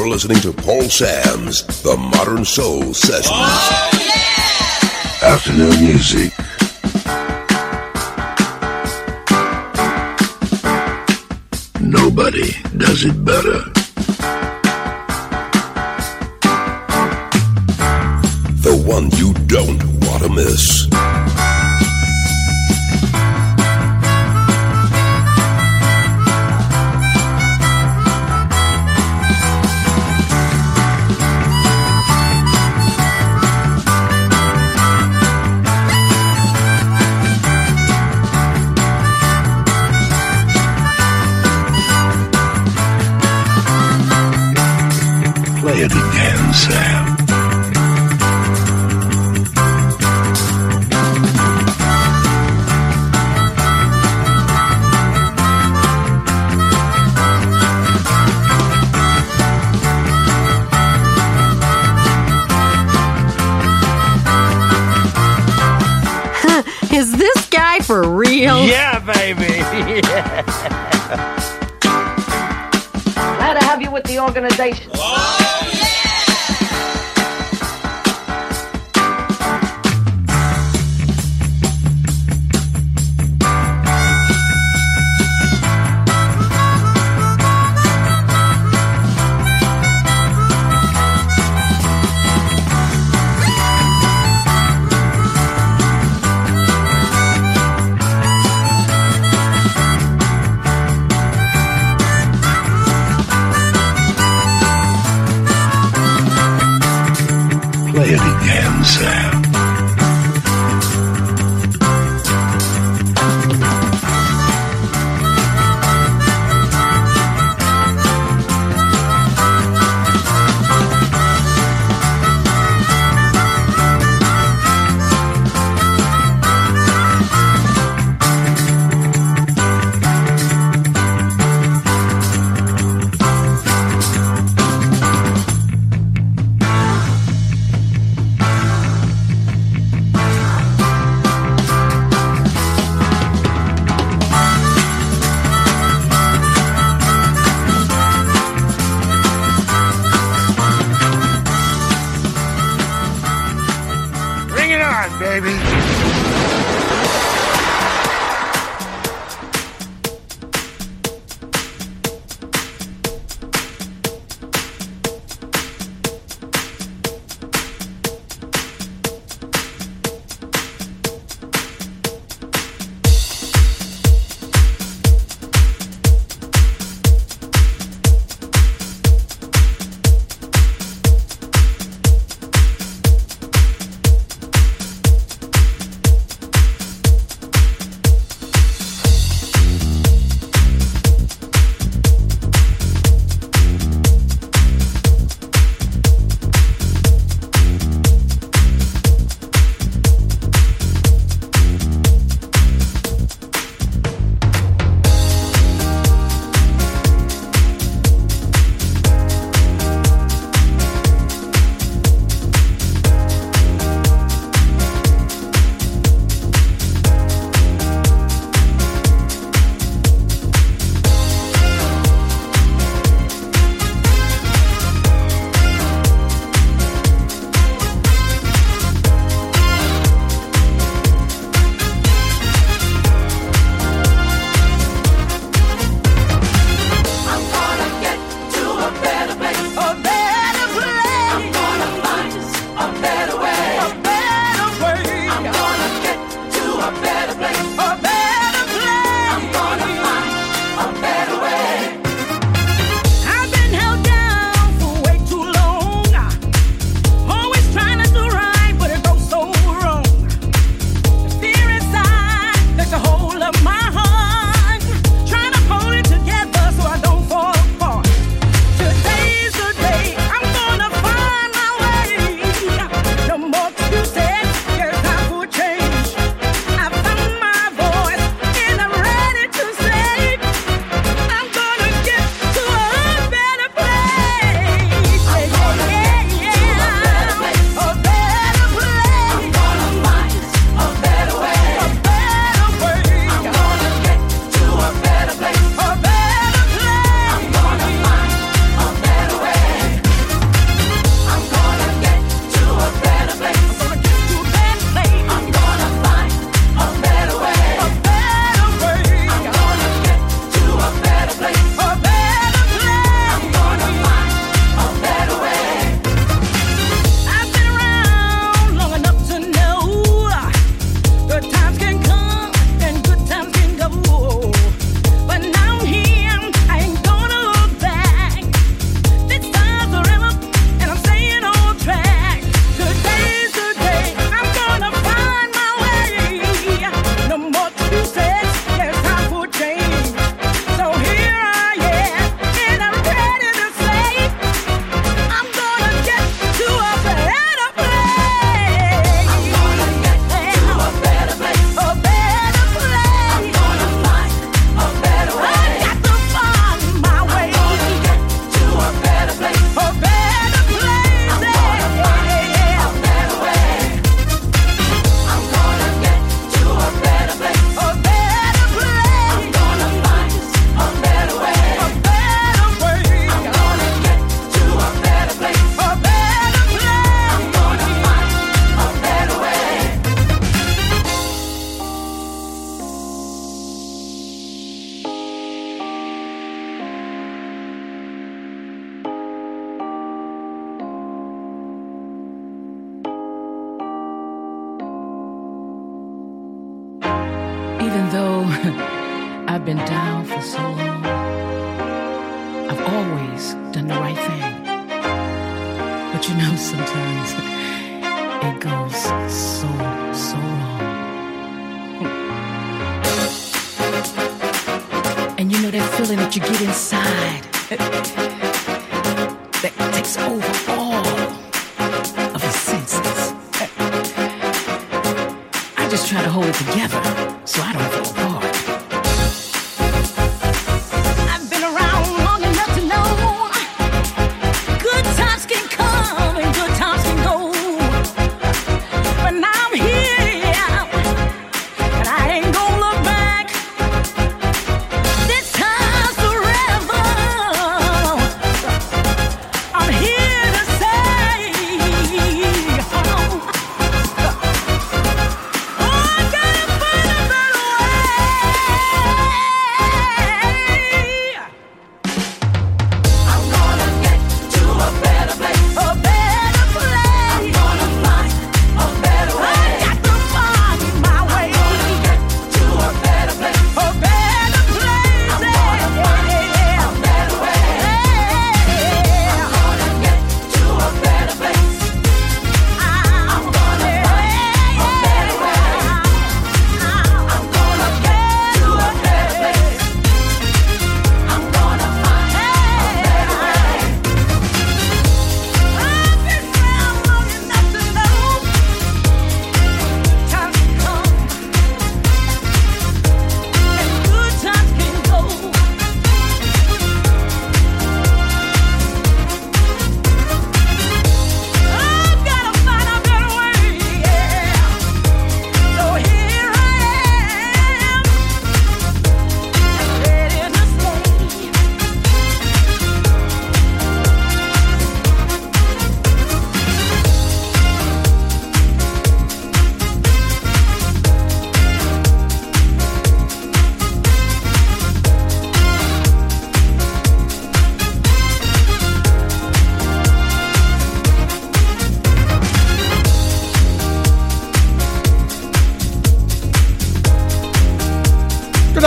You're listening to Paul Sam's The Modern Soul Sessions. Afternoon music. Nobody does it better. The one you don't want to miss.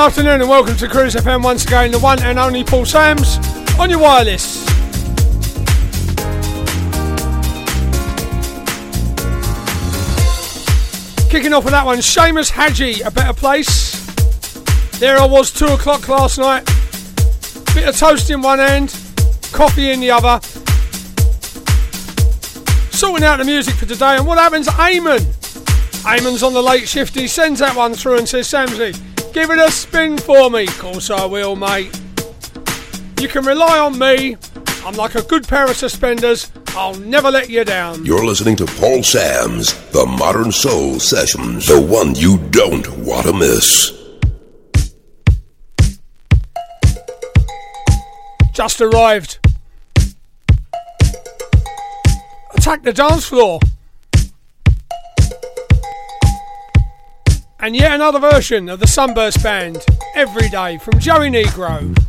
Afternoon and welcome to Cruise FM once again, the one and only Paul Sams on your wireless. Kicking off with that one, Seamus Hadji, A Better Place. There I was, 2 o'clock last night. Bit of toast in one hand, coffee in the other. Sorting out the music for today, and what happens? Eamon. Eamon's on the late shift, he sends that one through and says, Samsy, Give it a spin for me. Of Course I will, mate. You can rely on me. I'm like a good pair of suspenders. I'll never let you down. You're listening to Paul Sams, the Modern Soul Sessions, the one you don't want to miss. Just arrived. Attack the dance floor. And yet another version of the Sunburst Band, Every Day, from Joey Negro.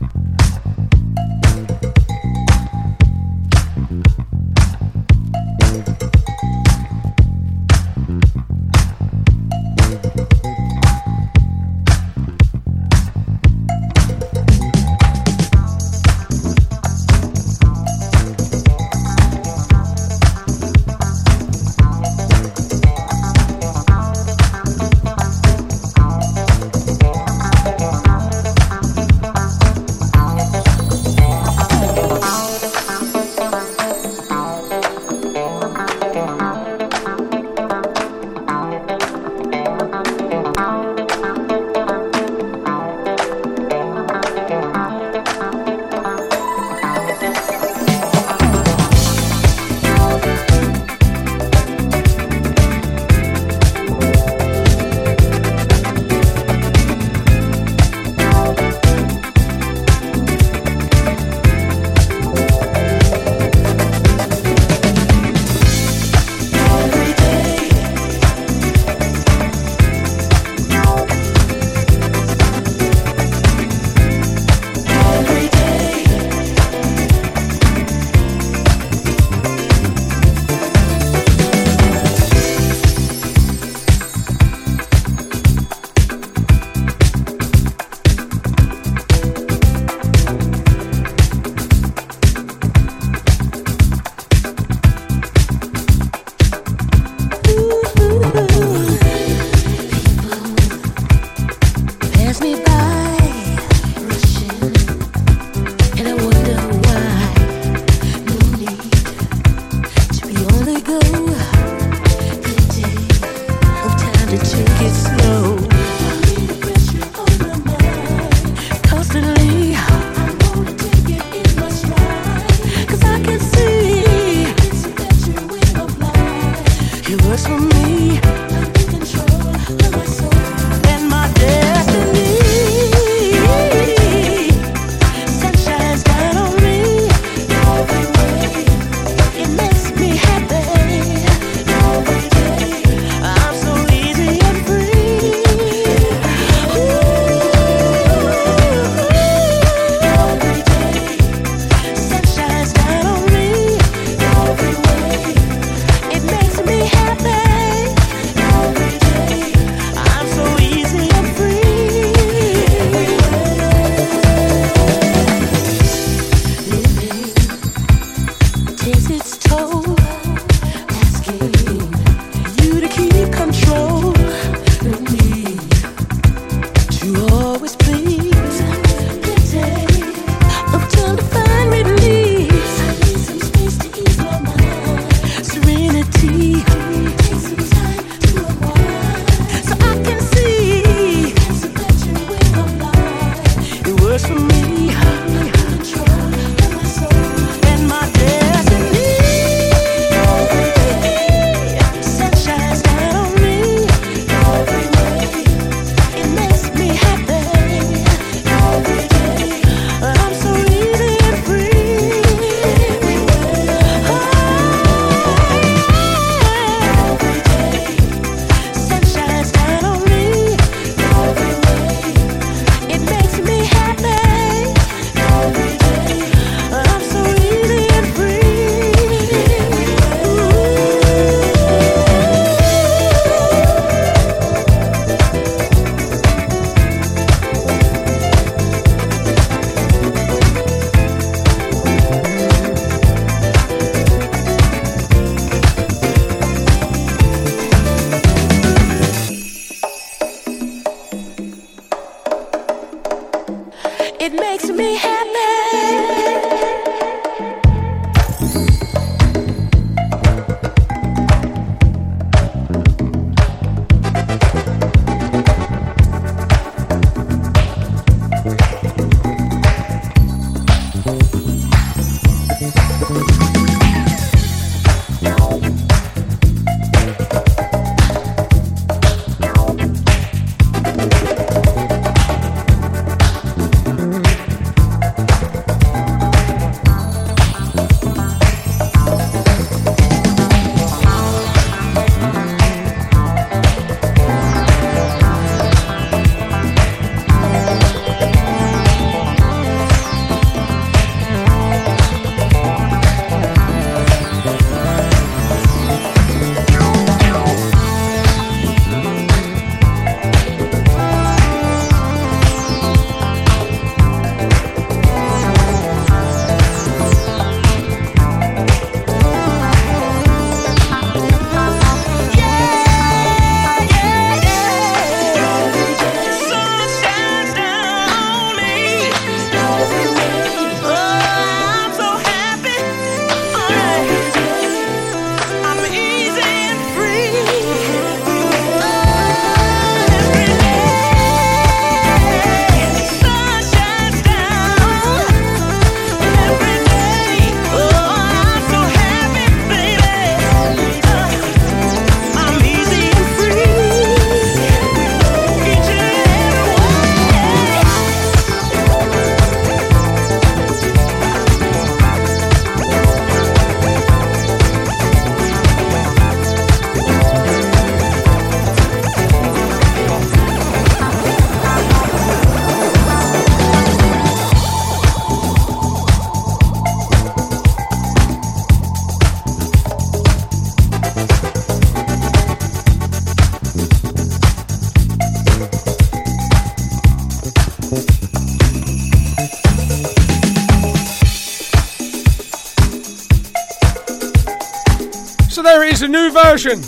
A new version.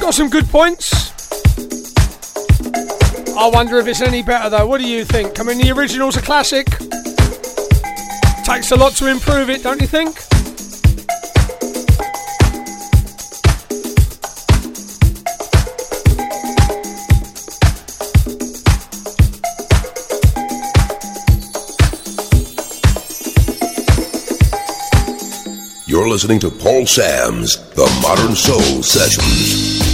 Got some good points. I wonder if it's any better though. What do you think? I mean, the original's a classic. Takes a lot to improve it, don't you think? Listening to Paul Sam's The Modern Soul Sessions.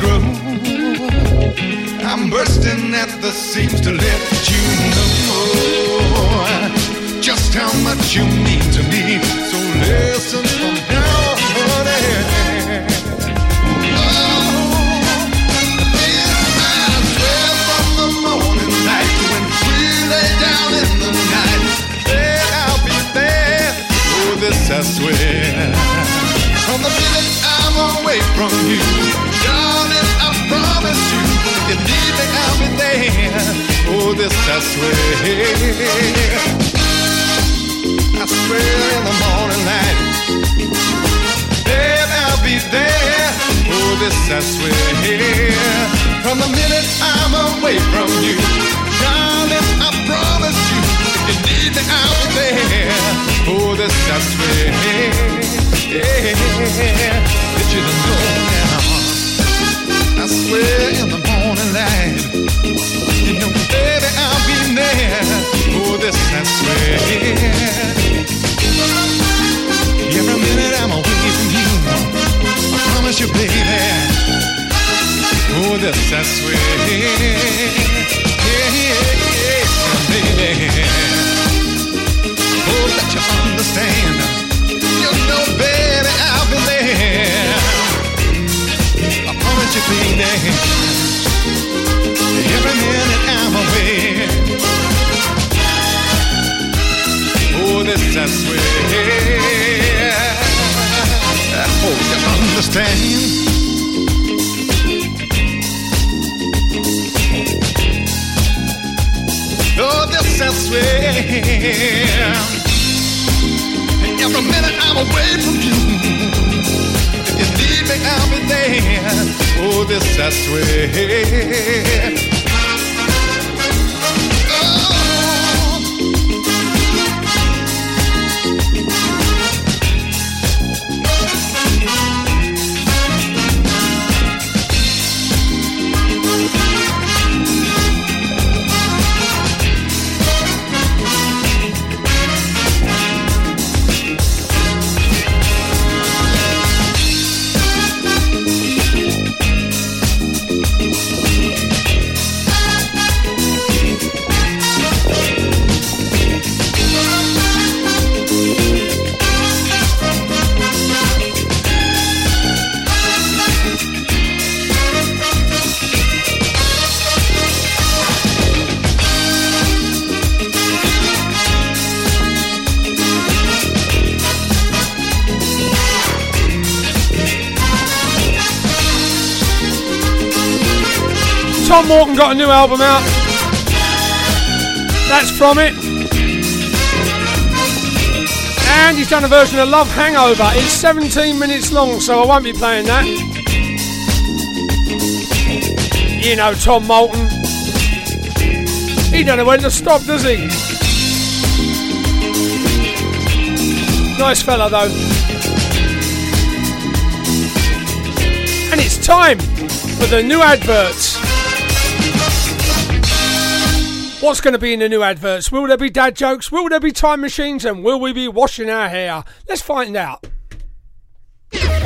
Grow. I'm bursting at the seams to let you know just how much you mean to me. So listen from now on. Oh, from the morning when we lay down in the night. I'll be there. Oh, this I swear. From the minute I'm away from you, you, need me, I'll be there. Oh, this I swear. I swear in the morning light, babe, I'll be there. Oh, this I swear. From the minute I'm away from you, darling, I promise you, you need me, I'll be there. Oh, this I swear. Yeah, that you don't know now. I swear you know, baby, I'll be there. Oh, this I swear. Every minute I'm away from you, I promise you, baby. Oh, this I swear. Yeah, yeah, yeah, baby. Oh, you understand. You know, baby, I'll be there. I promise you, baby every minute I'm away. Oh, this I swear. Oh, hope you understand. Oh, this I swear. Every minute I'm away from you. You need me, I'll be there. Oh, this I swear. Tom Moulton got a new album out. That's from it. And he's done a version of Love Hangover. It's 17 minutes long, so I won't be playing that. You know Tom Moulton. He don't know when to stop, does he? Nice fella though. And it's time for the new adverts. What's going to be in the new adverts? Will there be dad jokes? Will there be time machines? And will we be washing our hair? Let's find out.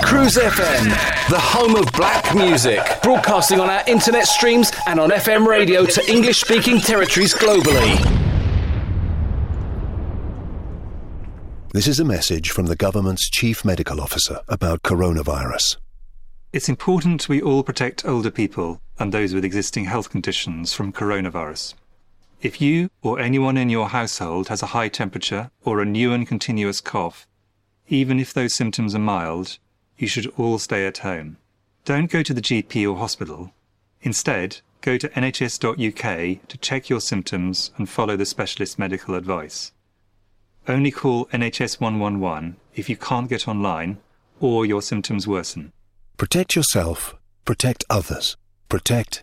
Cruise FM, the home of black music, broadcasting on our internet streams and on FM radio to English speaking territories globally. This is a message from the government's chief medical officer about coronavirus. It's important we all protect older people and those with existing health conditions from coronavirus. If you or anyone in your household has a high temperature or a new and continuous cough, even if those symptoms are mild, you should all stay at home. Don't go to the GP or hospital. Instead, go to nhs.uk to check your symptoms and follow the specialist medical advice. Only call NHS 111 if you can't get online or your symptoms worsen. Protect yourself, protect others, protect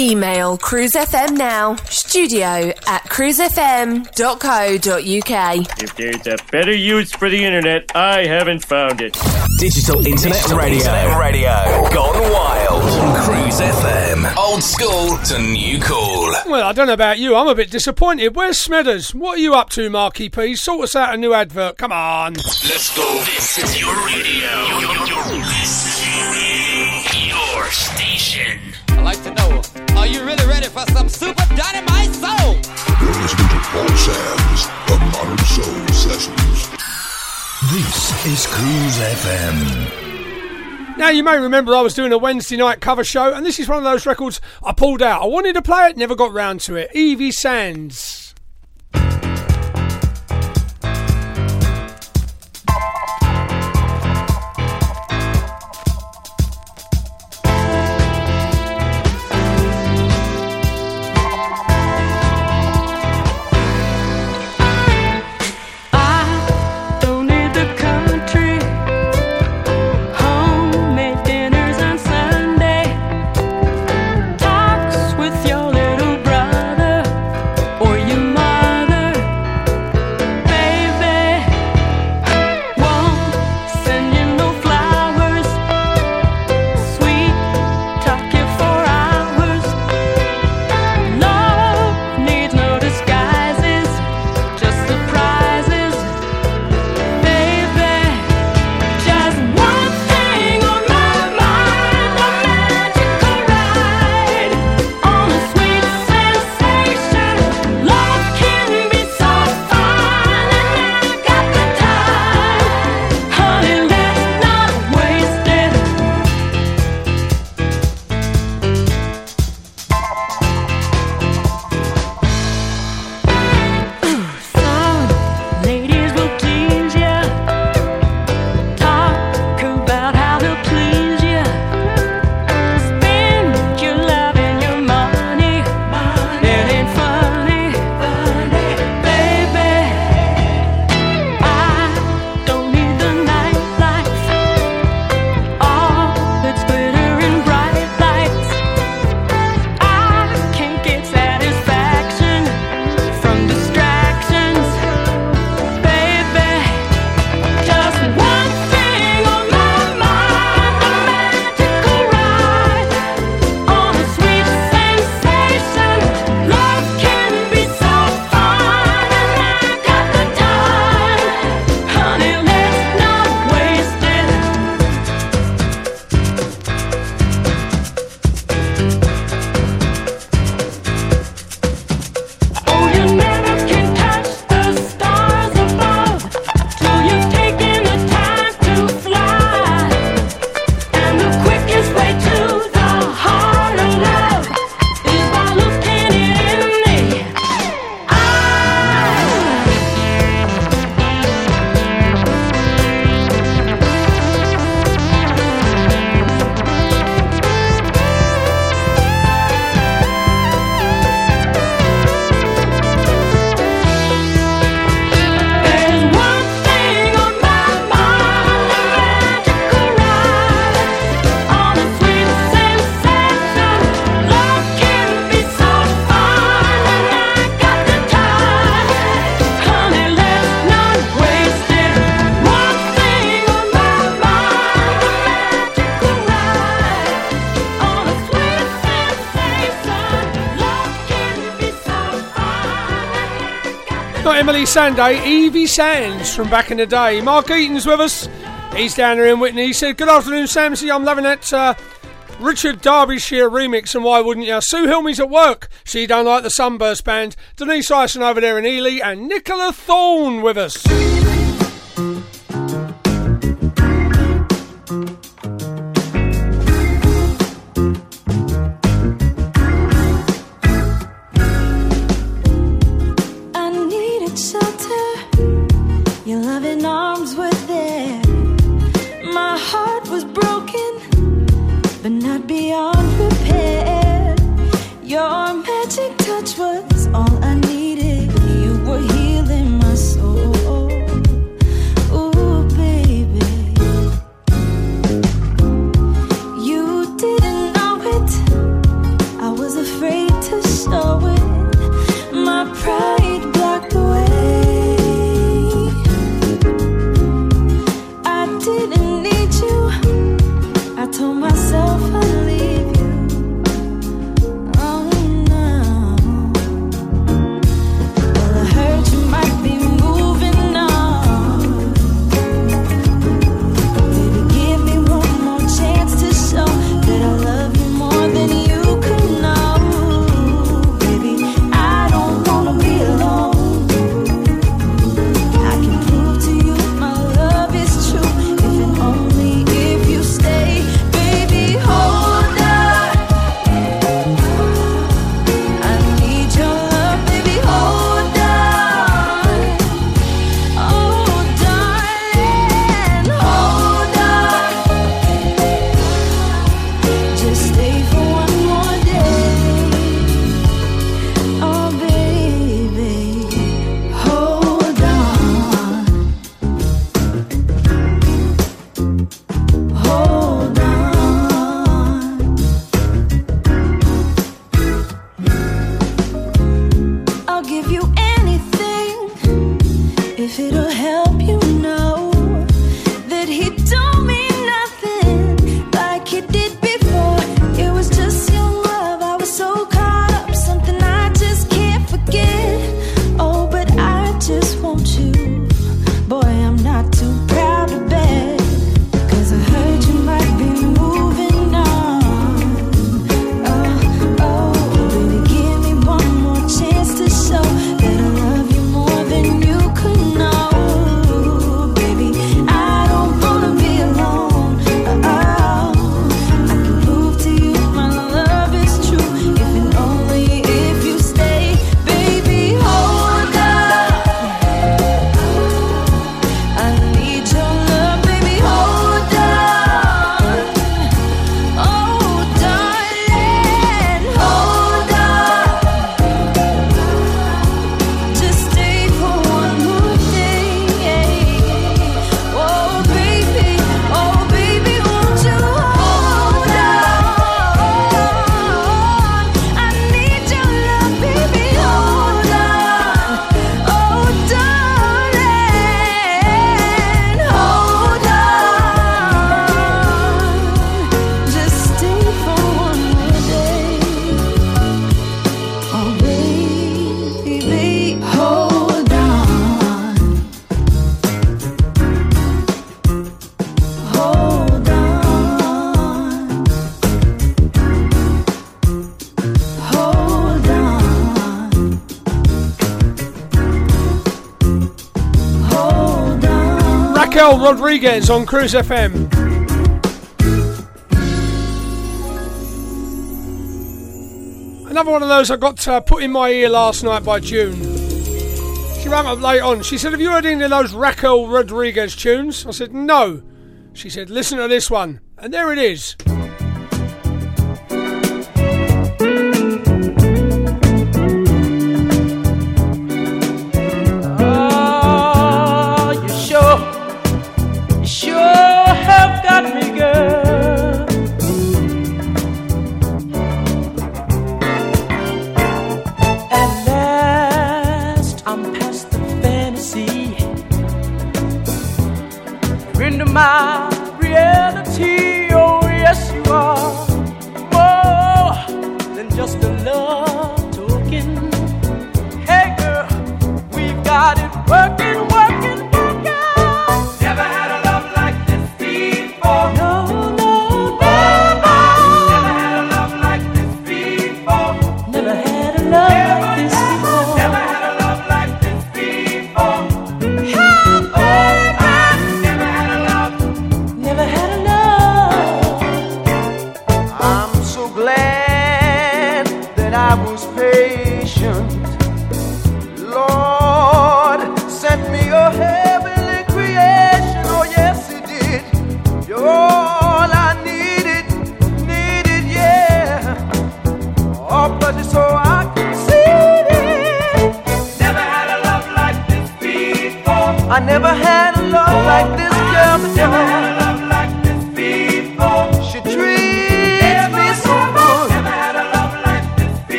Email cruisefm now, studio at cruisefm.co.uk. If there's a better use for the internet, I haven't found it. Digital Internet Radio. Internet radio. Gone wild. on Cruise FM. Old school to new cool. Well, I don't know about you. I'm a bit disappointed. Where's Smithers? What are you up to, Marky P? Sort us out a new advert. Come on. Let's go. This is your radio. This is your station. I'd like to know, are you really ready for some super dynamite soul? You're listening to Paul Sam's The Modern Soul Sessions. This is Cruise FM. Now, you may remember I was doing a Wednesday night cover show, and this is one of those records I pulled out. I wanted to play it, never got round to it. Evie Sands. Sunday, Evie Sands from back in the day. Mark Eaton's with us. He's down there in Witney. He said, Good afternoon, Samsy. I'm loving that uh, Richard Derbyshire remix, and why wouldn't you? Sue Hilmy's at work. She don't like the Sunburst Band. Denise Ison over there in Ely, and Nicola Thorne with us. Rodriguez on Cruise FM. Another one of those I got uh, put in my ear last night by June. She rang up late on. She said, Have you heard any of those Raquel Rodriguez tunes? I said, No. She said, Listen to this one. And there it is.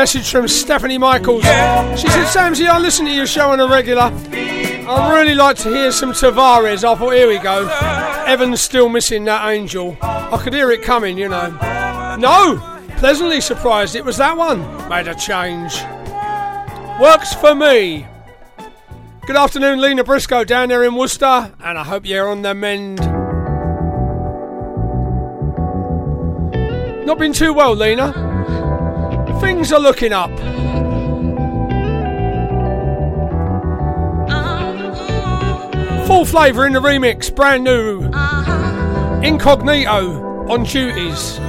message from Stephanie Michaels. She said, Samsy, I listen to your show on a regular. I'd really like to hear some Tavares. I thought, here we go. Evan's still missing that angel. I could hear it coming, you know. No! Pleasantly surprised it was that one. Made a change. Works for me. Good afternoon, Lena Briscoe down there in Worcester, and I hope you're on the mend. Not been too well, Lena. Things are looking up. Full Flava in the remix, brand new. Uh-huh. Incognito on duties.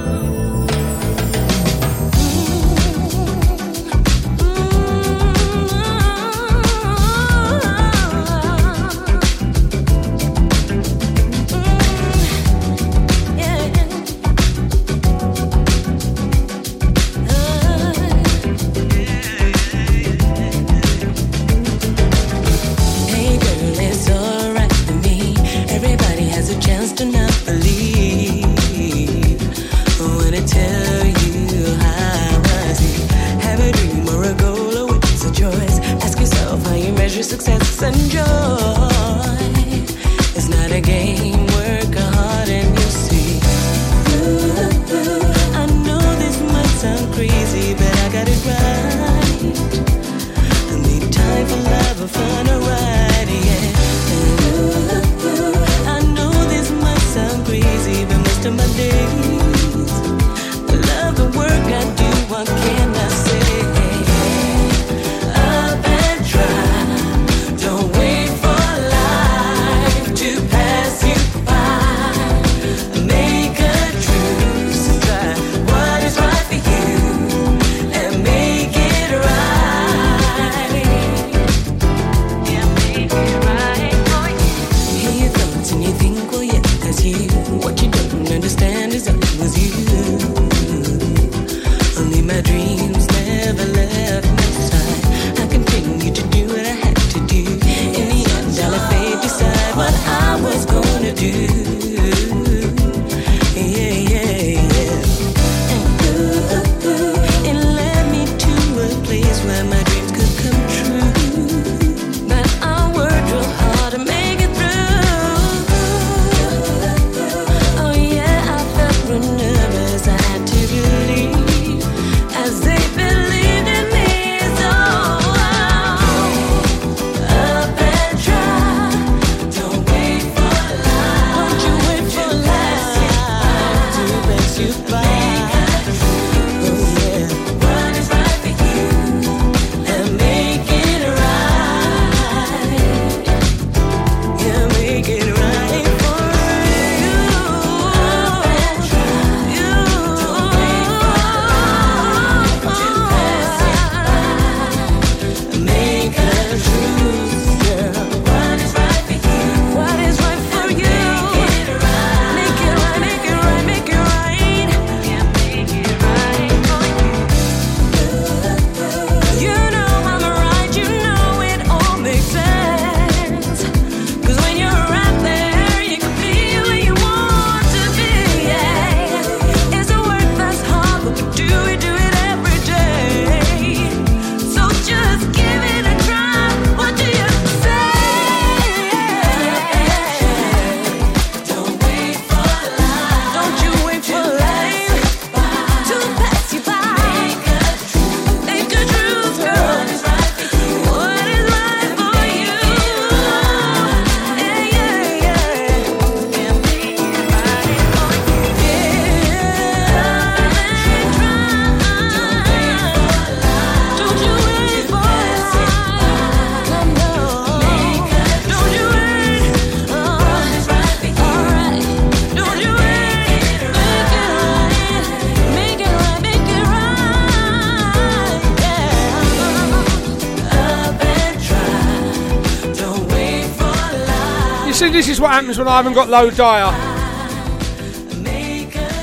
What happens when I haven't got low dyer.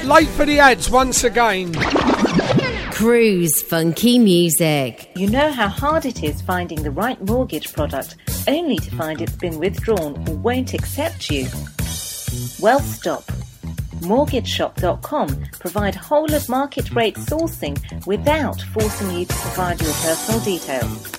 Late for the ads once again. Cruise funky music. You know how hard it is finding the right mortgage product only to find it's been withdrawn or won't accept you? Well, stop. MortgageShop.com provide whole of market rate sourcing without forcing you to provide your personal details.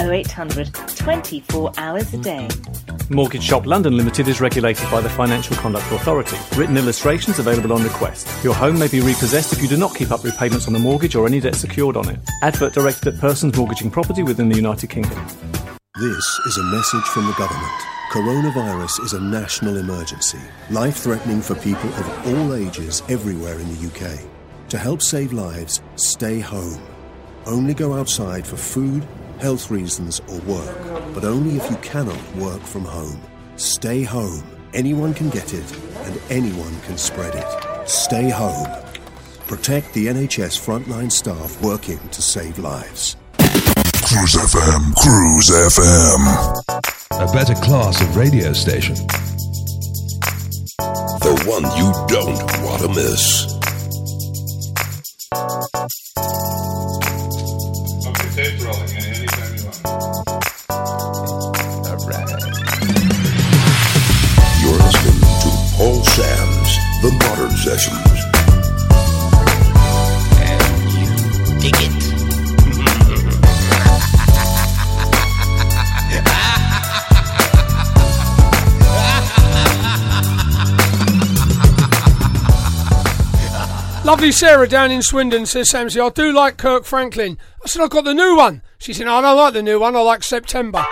0800 24 hours a day. Mortgage Shop London Limited is regulated by the Financial Conduct Authority. Written illustrations available on request. Your home may be repossessed if you do not keep up repayments on the mortgage or any debt secured on it. Advert directed at persons mortgaging property within the United Kingdom. This is a message from the government. Coronavirus is a national emergency, life threatening for people of all ages everywhere in the UK. To help save lives, stay home. Only go outside for food, health reasons, or work, but only if you cannot work from home. Stay home. Anyone can get it, and anyone can spread it. Stay home. Protect the NHS frontline staff working to save lives. Cruise FM, Cruise FM. A better class of radio station. The one you don't want to miss. It. Lovely Sarah down in Swindon says, Samsy, I do like Kirk Franklin. I said, I've got the new one. She said, I don't like the new one, I like September.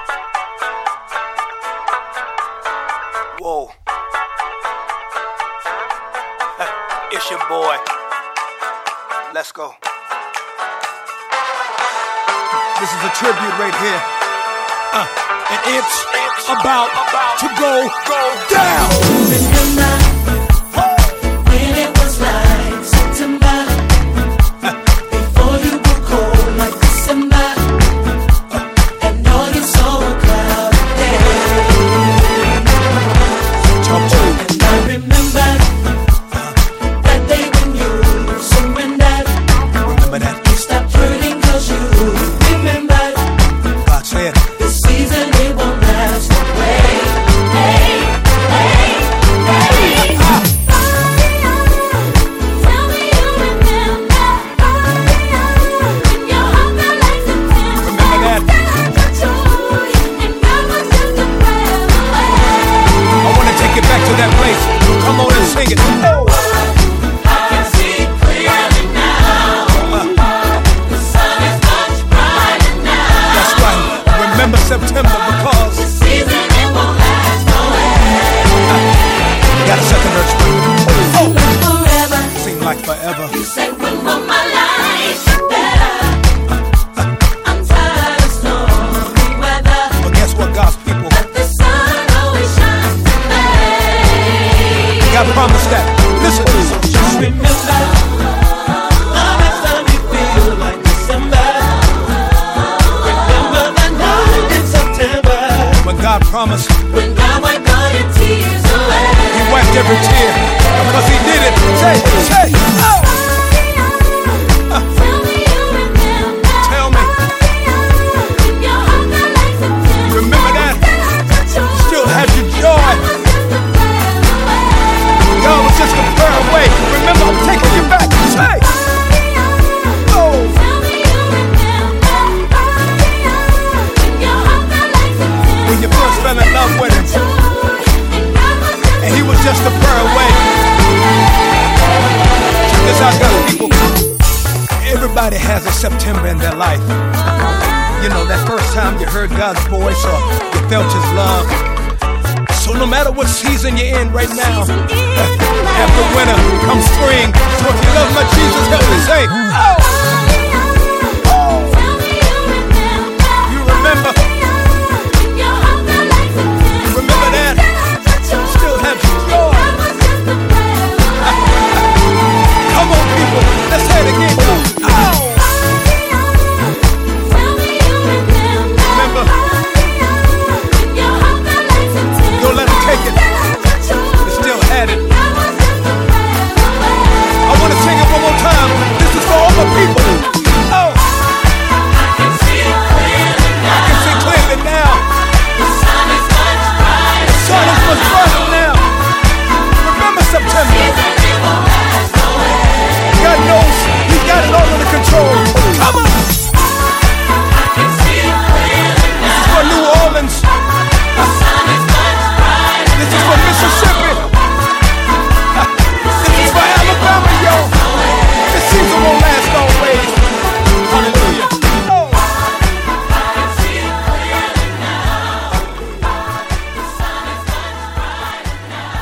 It's your boy. Let's go. This is a tribute right here. Uh, and it's about to go, go down.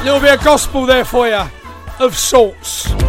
Little bit of gospel there for you, of sorts.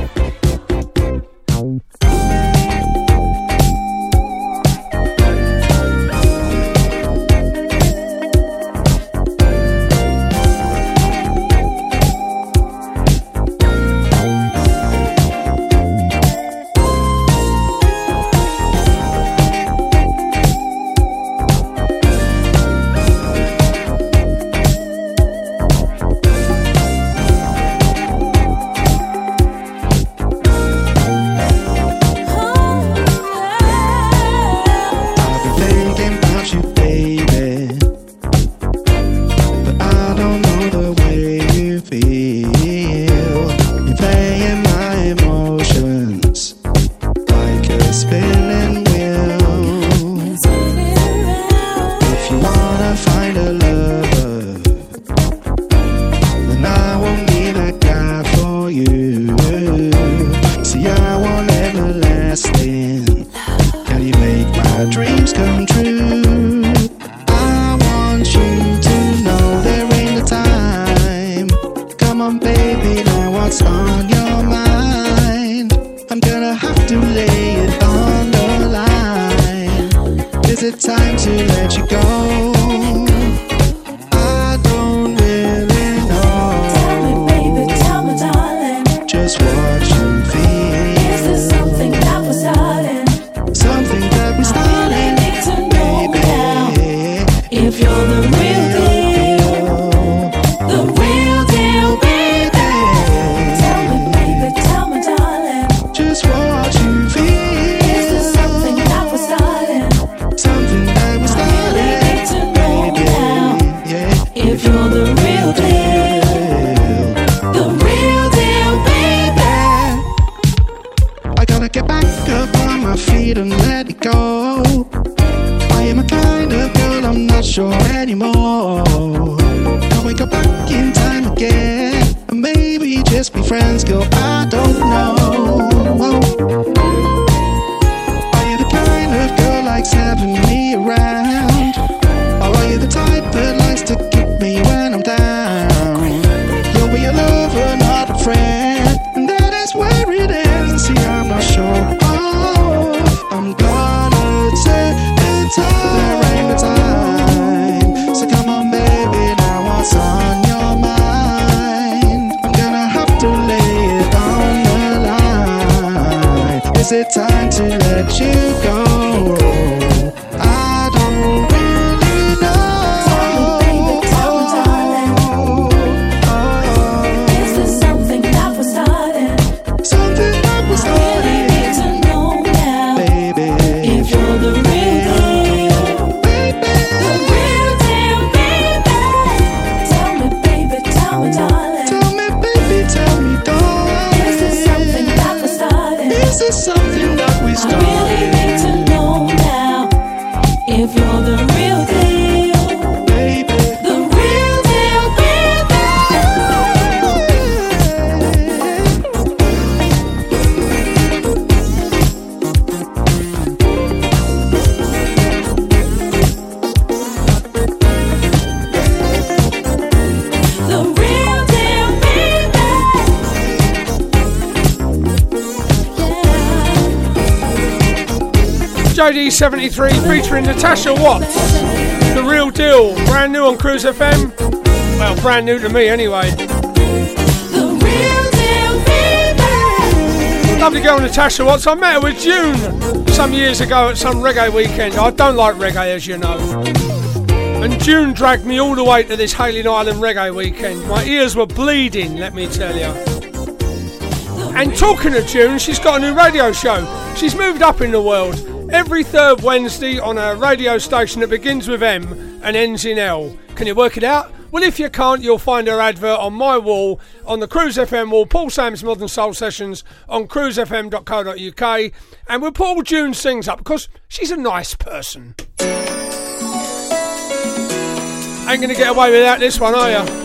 Featuring Watts. The real deal, brand new on Cruise FM. Well, brand new to me anyway. Lovely girl Natasha Watts. I met her with June some years ago at some reggae weekend. I don't like reggae, as you know. And June dragged me all the way to this Hayling Island reggae weekend. My ears were bleeding, let me tell you. And talking of June, she's got a new radio show. She's moved up in the world. Every third Wednesday on a radio station that begins with M and ends in L. Can you work it out? Well, if you can't, you'll find her advert on my wall, on the Cruise FM wall, Paul Sams Modern Soul Sessions on cruisefm.co.uk. And we'll put all June sings up because she's a nice person. Ain't going to get away without this one, are you?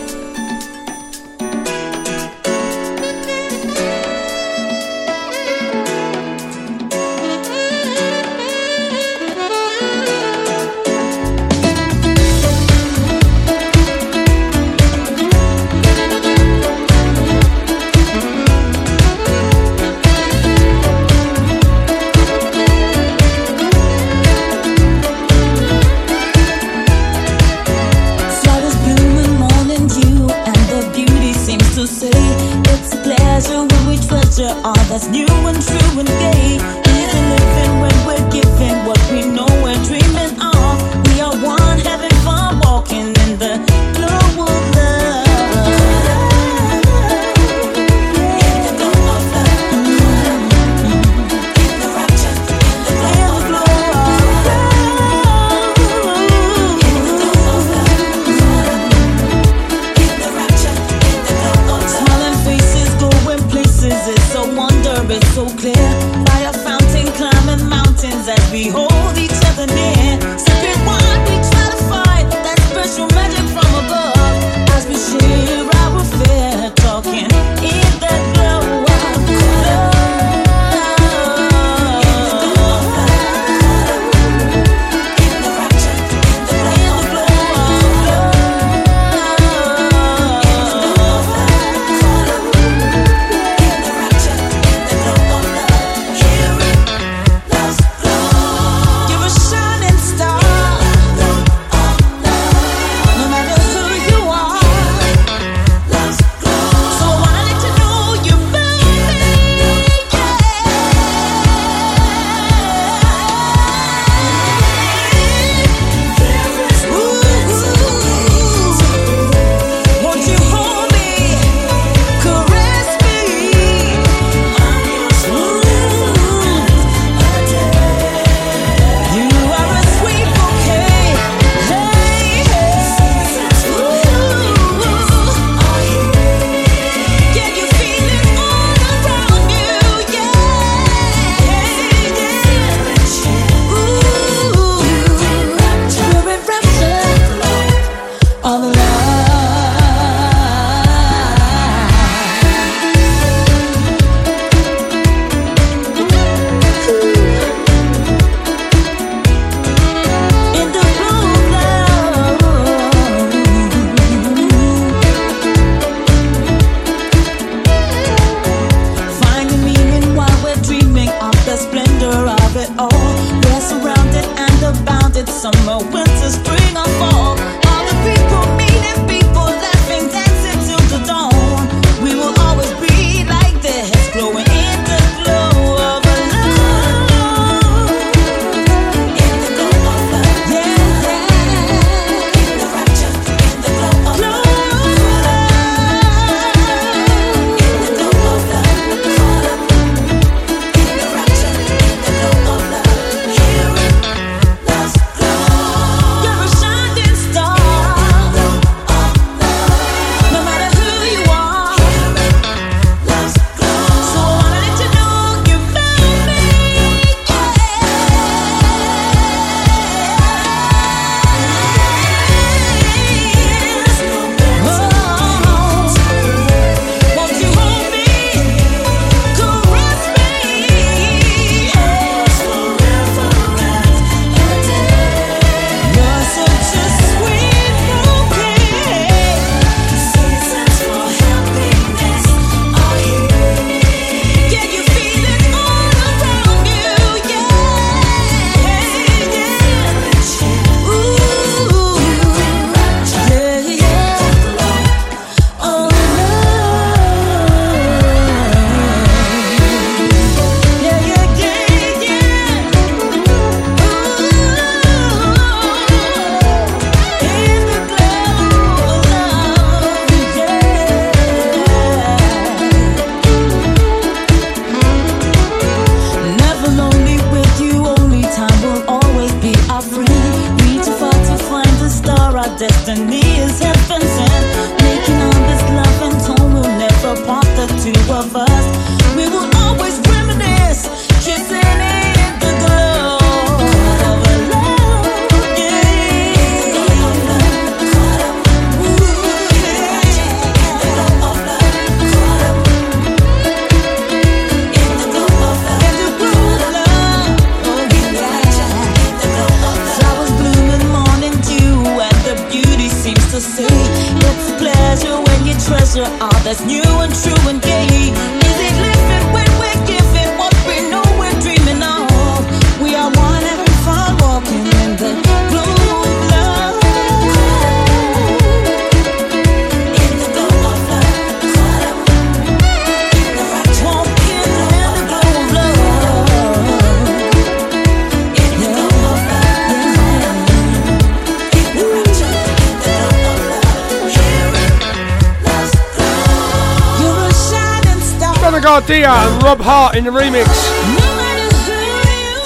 In the remix.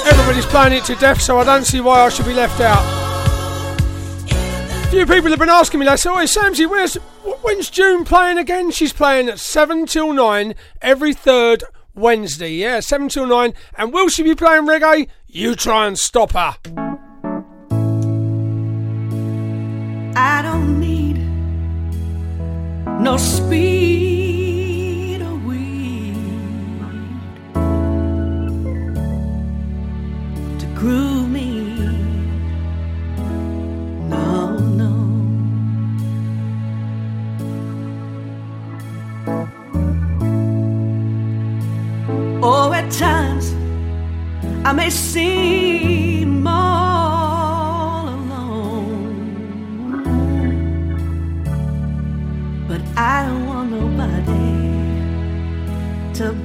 Everybody's playing it to death, so I don't see why I should be left out. A few people have been asking me, they say, "Oh, Samsy, where's when's June playing again?" She's playing at seven till nine every third Wednesday. Yeah, seven till nine. And will she be playing reggae? You try and stop her.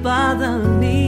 Bother me.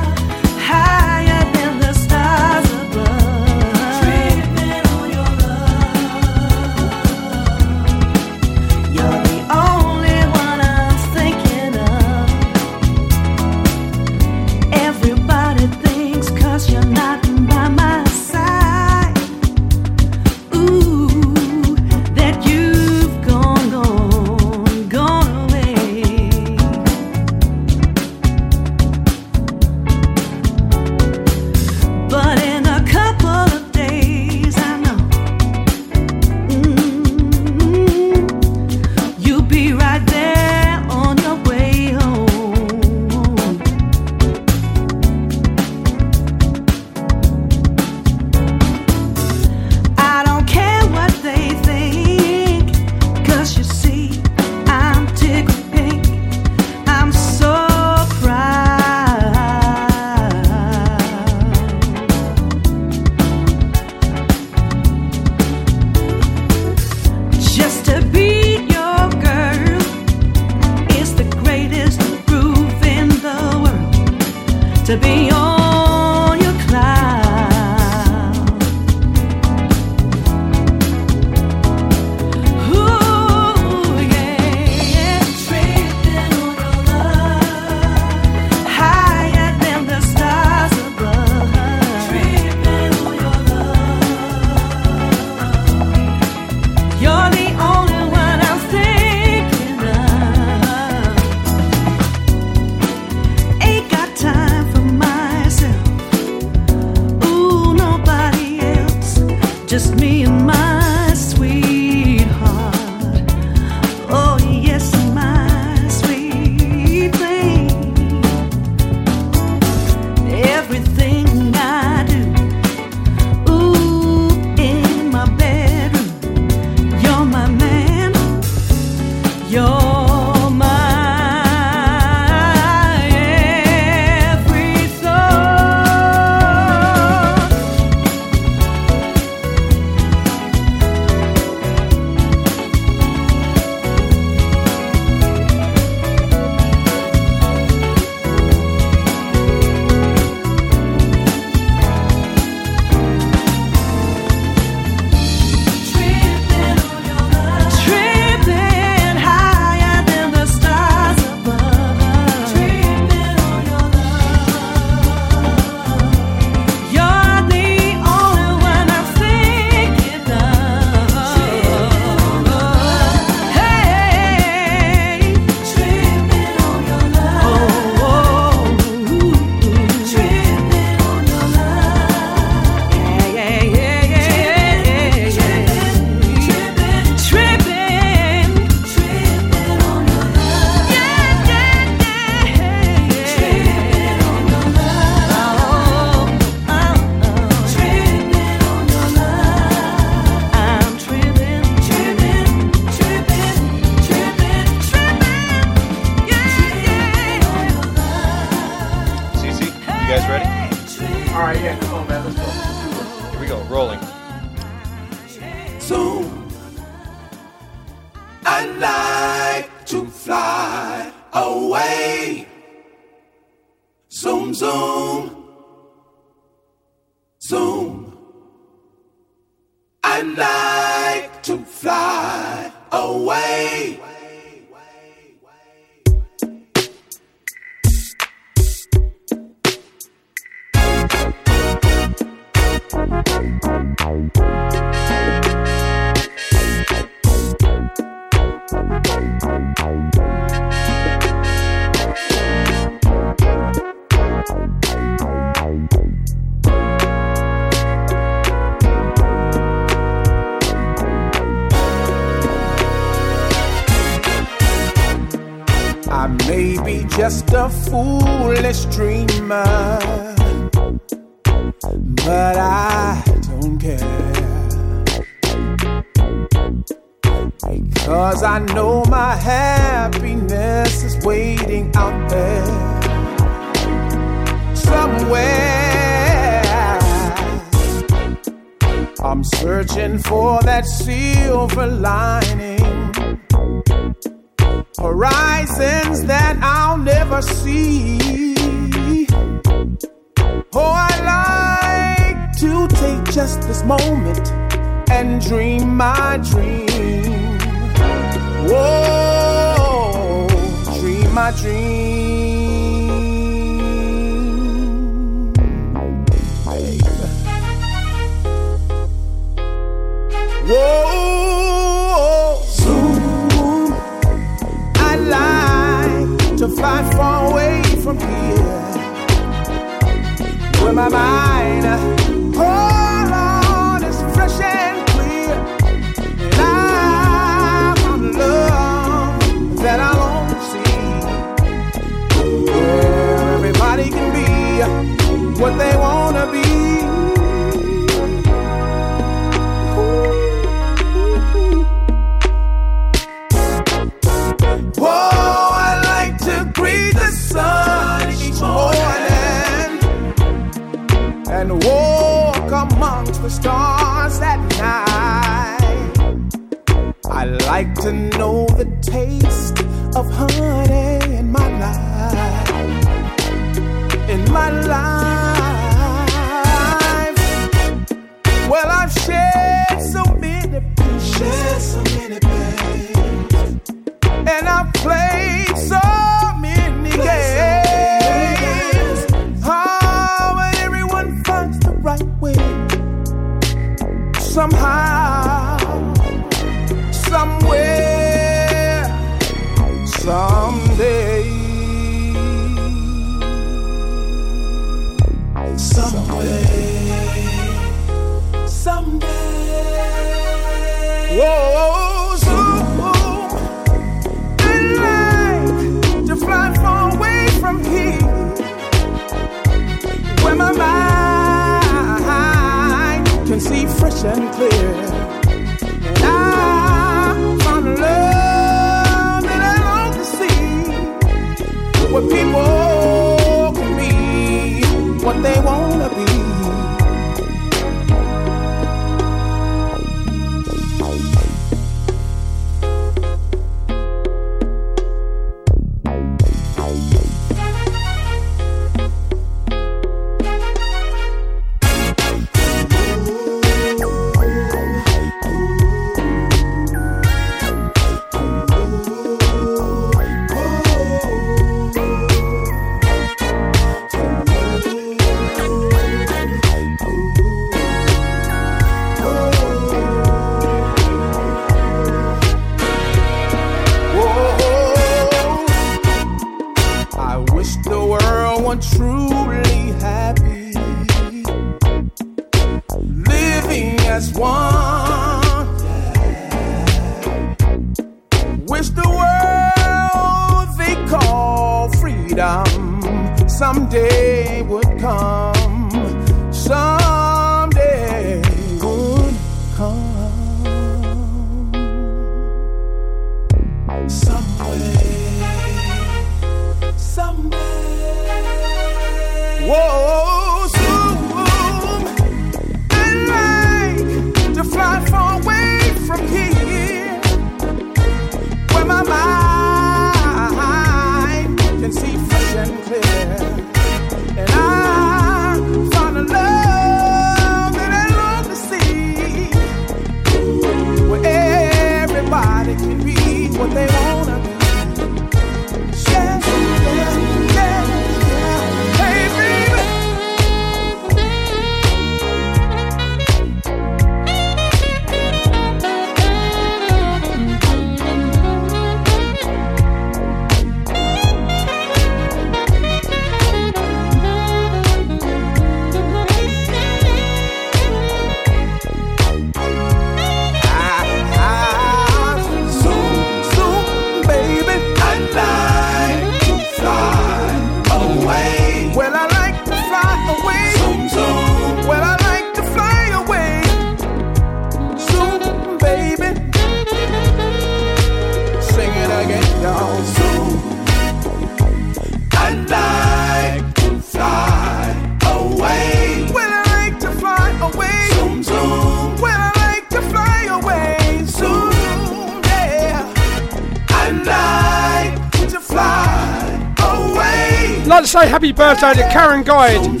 Birthday to Karen Guide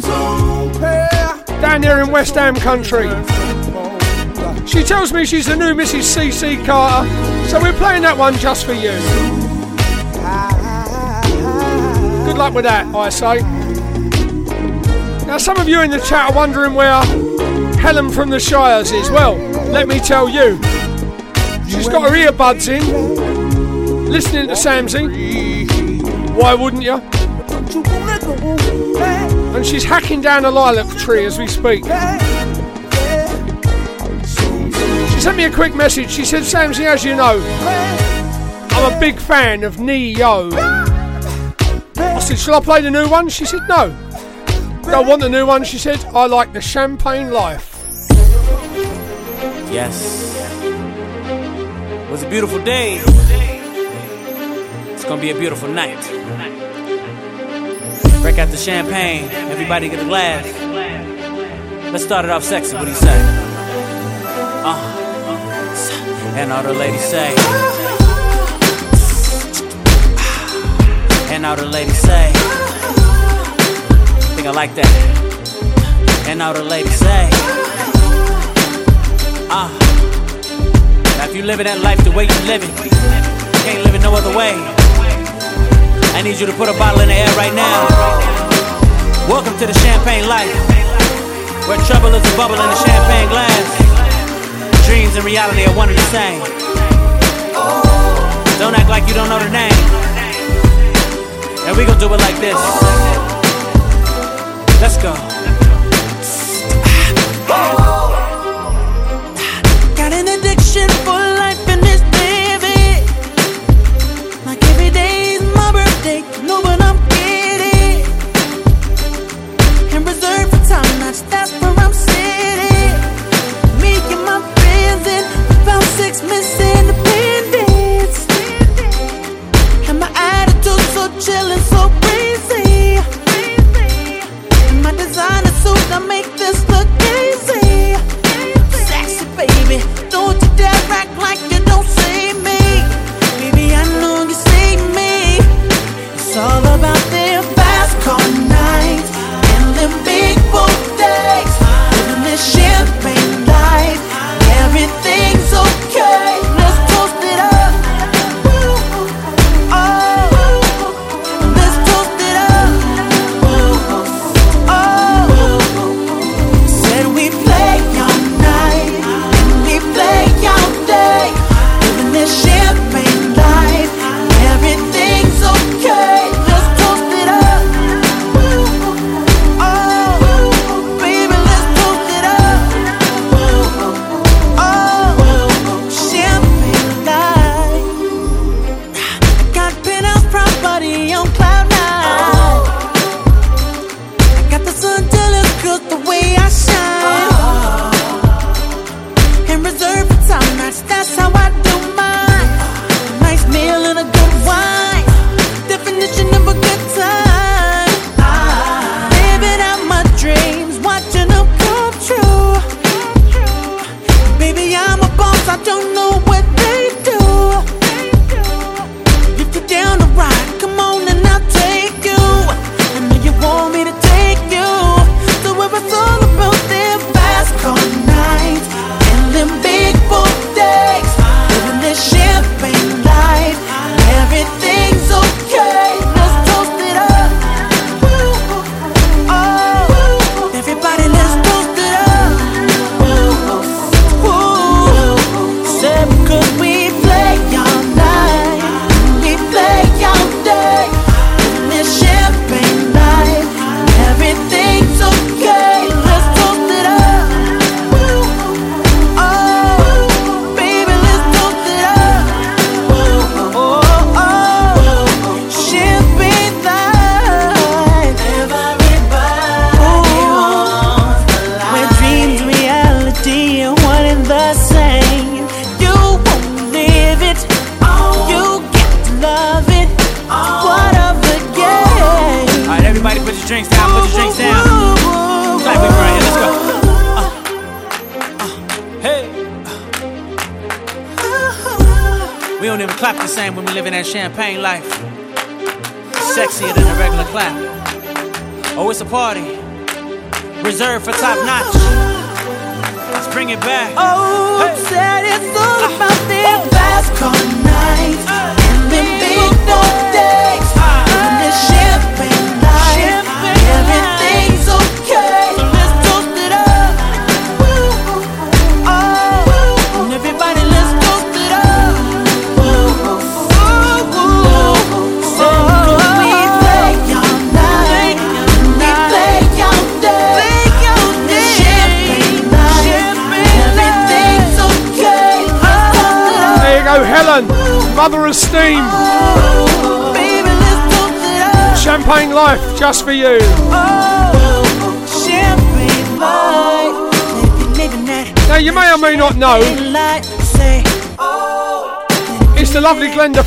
down here in West Ham country. She tells me she's the new Mrs. CC Carter, so we're playing that one just for you. Good luck with that, I say. Now, some of you in the chat are wondering where Helen from the Shires is. Well, let me tell you. She's got her earbuds in, listening to Samsy. Why wouldn't you? And she's hacking down a lilac tree as we speak. She sent me a quick message. She said, Samsy, as you know, I'm a big fan of Ne-Yo. I said, shall I play the new one? She said, no. Don't want the new one. She said, I like the Champagne Life. Yes. It was a beautiful day. It's gonna be a beautiful night. Out the champagne. Everybody get a glass. Let's start it off sexy. What do you say? Uh. And all the ladies say. And all the ladies say. Think I like that. And all the ladies say. Ah. Now if you living that life the way you live it, you can't live it no other way. I need you to put a bottle in the air right now. Welcome to the champagne life, where trouble is a bubble in a champagne glass. Dreams and reality are one and the same. Don't act like you don't know the name. And we gon' do it like this. Let's go.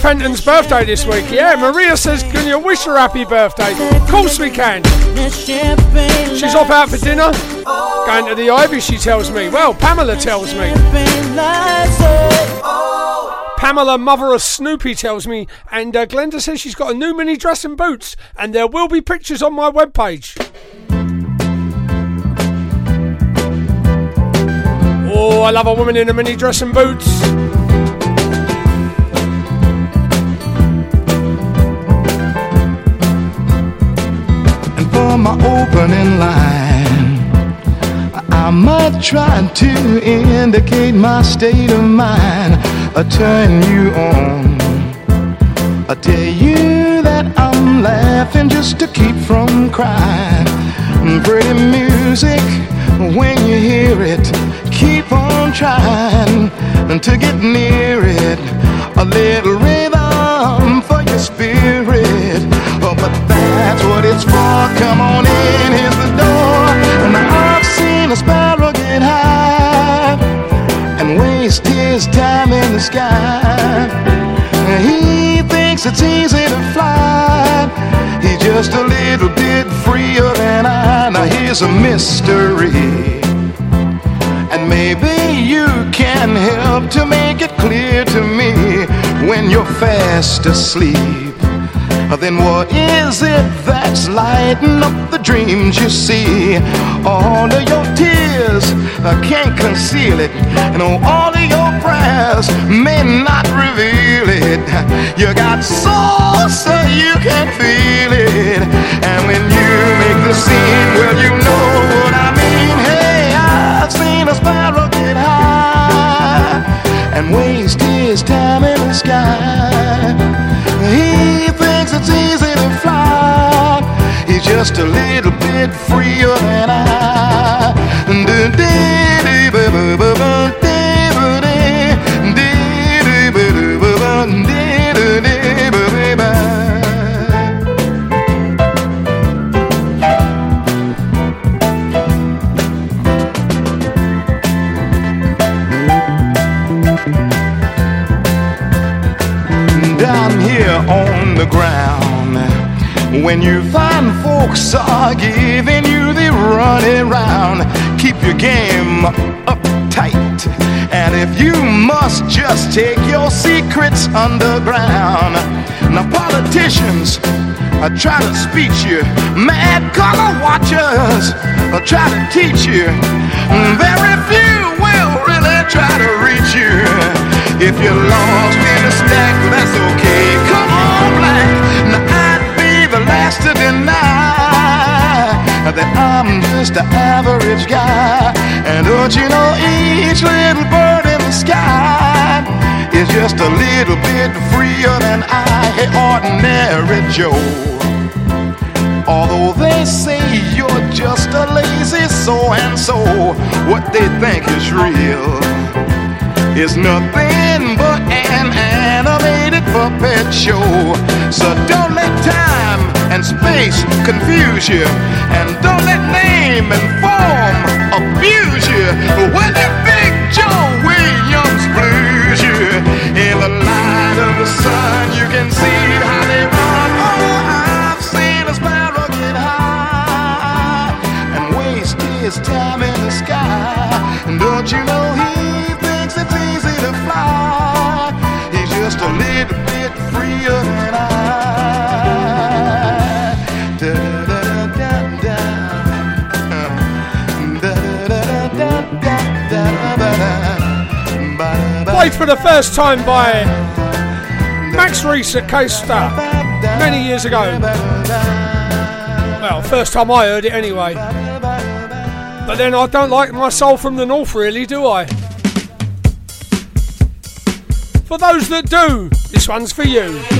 Fenton's birthday this week. Yeah, Maria says, Can you wish her happy birthday? Of course we can. She's off out for dinner. Going to the Ivy, she tells me. Well, Pamela tells me. Pamela, mother of Snoopy, tells me. And uh, Glenda says she's got a new mini dress and boots. And there will be pictures on my webpage. Oh, I love a woman in a mini dress and boots. My opening line, I might try to indicate my state of mind. I turn you on. I tell you that I'm laughing just to keep from crying. Pretty music, when you hear it, keep on trying to get near it. A little thinks it's easy to fly. He's just a little bit freer than I. Now here's a mystery. And maybe you can help to make it clear to me when you're fast asleep. Then what is it that's lighting up the dreams you see? All of your tears I can't conceal it, and all of your prayers may not reveal it. You got soul so you can feel it, and when you make the scene, well you know what I mean. Hey, I've seen a sparrow get high and waste his time in the sky. He thinks it's easy to fly. He's just a little bit freer than I. down When you find folks are giving you the running round, keep your game uptight. And if you must just take your secrets underground. Now, politicians are trying to speech you, mad color watchers are trying to teach you. Very few will really try to reach you. If you're lost in a stack, that's okay. Come on, black. Last to deny that I'm just an average guy. And don't you know each little bird in the sky is just a little bit freer than I, hey, ordinary Joe. Although they say you're just a lazy so and so, what they think is real is nothing but an animated puppet show. So don't let time and space confuse you, and don't let name and form abuse you. When the big Joe Williams blues you, in the light of the sun, you can see how they run. Oh, I've seen a sparrow get high and waste his time in the sky. And don't you know he thinks it's easy to fly? He's just a little bit freer than I. played for the first time by Max Reese at Coaster many years ago. Well, first time I heard it anyway. But then I don't like my soul from the north, really, do I? For those that do, this one's for you.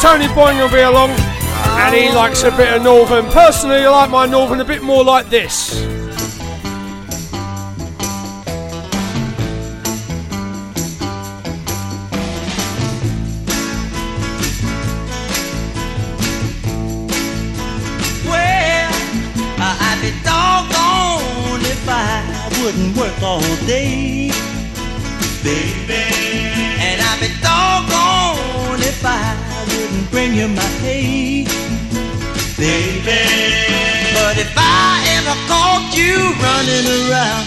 Tony Boyne will be along and he ah. likes a bit of Northern. Personally, I like my Northern a bit more like this. You running around,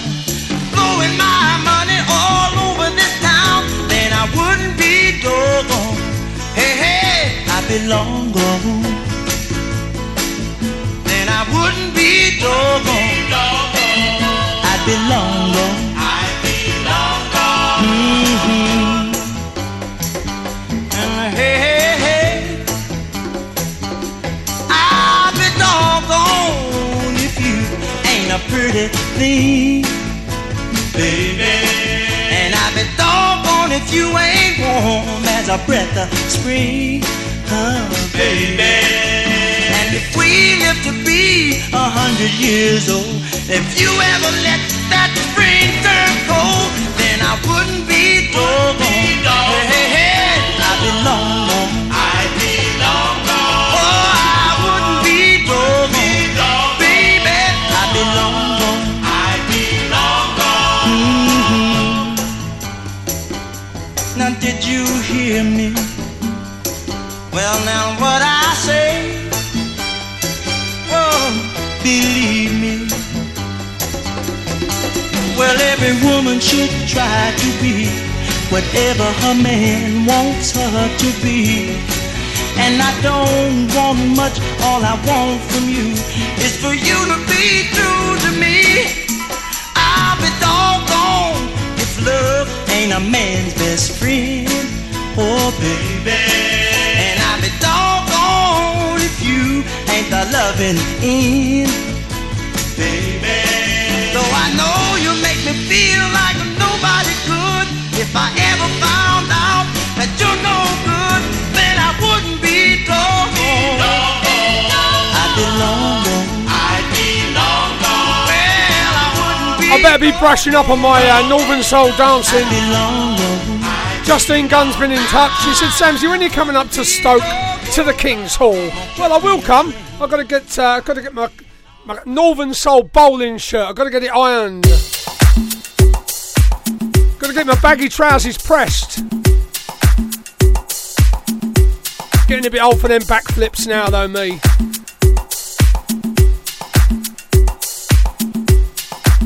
blowing my money all over this town, then I wouldn't be doggone. Hey, hey, I'd be long gone then I wouldn't be doggone. Baby. And I'd be doggone if you ain't warm as a breath of spring, oh, baby. And if we live to be a hundred years old, if you ever let that spring turn cold, then I wouldn't be doggone. Hey, hey, hey, I'd be long whatever her man wants her to be. And I don't want much, all I want from you is for you to be true to me. I'll be doggone if love ain't a man's best friend. Oh, baby. And I'll be doggone if you ain't the loving in, baby. Though I know you make me feel like I ever found out that you're no good, then I wouldn't be doggone. I'd be long gone. I'd be long gone. Well, I wouldn't be. I better be brushing up on my uh, Northern Soul dancing. Justine Gunn's been in touch. She said, Samsy, when are you coming up to Stoke to the King's Hall? Well, I will come. I've got to get, uh, I've got to get my, my Northern Soul bowling shirt. I've got to get it ironed. To get my baggy trousers pressed. Getting a bit old for them backflips now, though, me.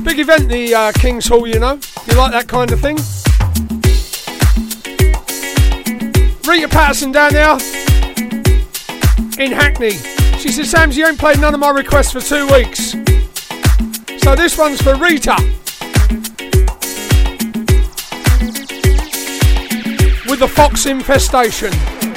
Big event, the uh, King's Hall, you know. You like that kind of thing? Rita Patterson down there in Hackney. She says, Sams, you ain't played none of my requests for two weeks. So this one's for Rita. With the fox infestation.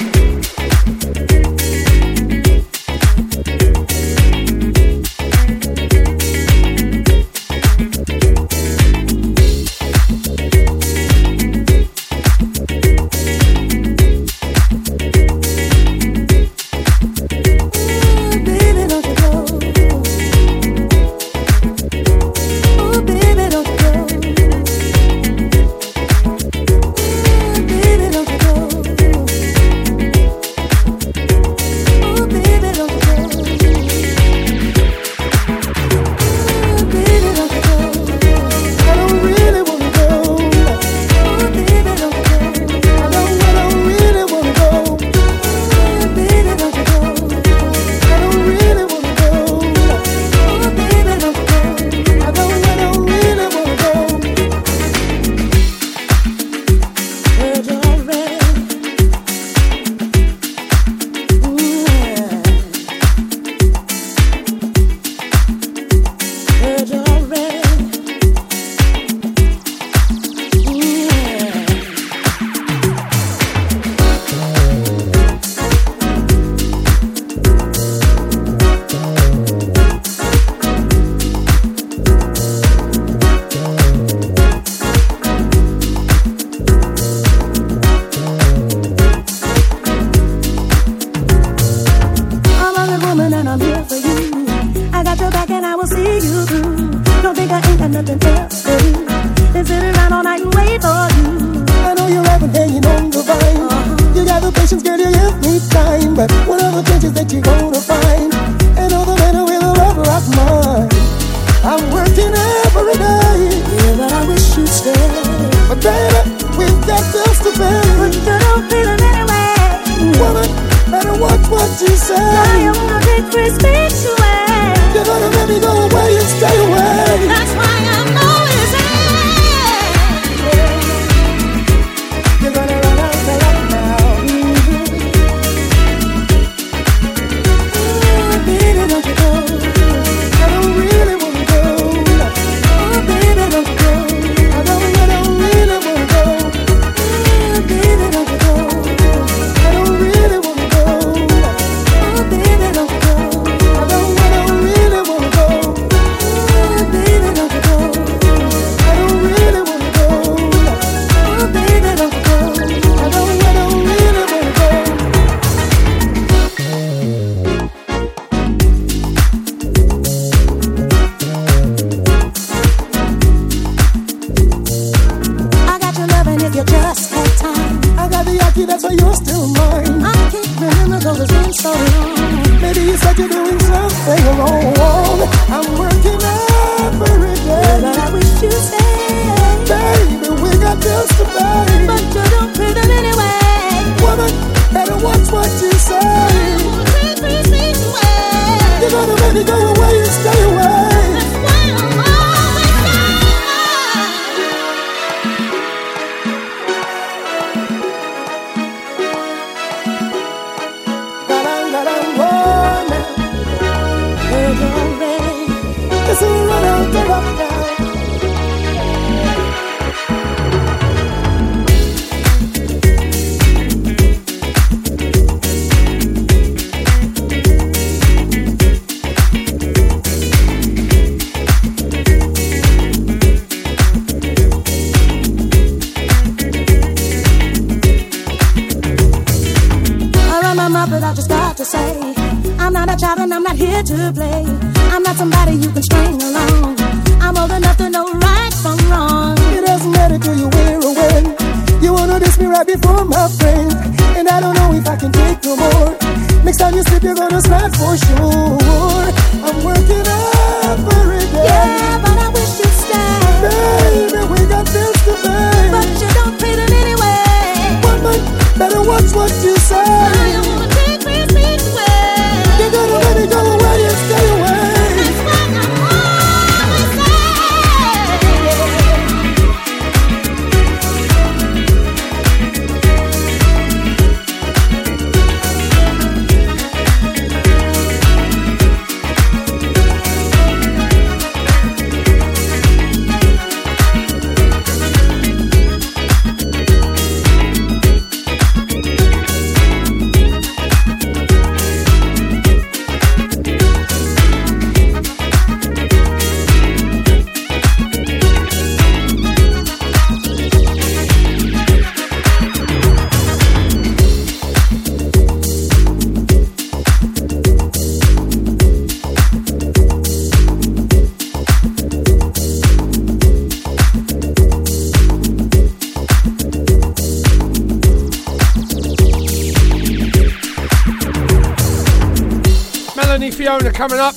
Fiona coming up.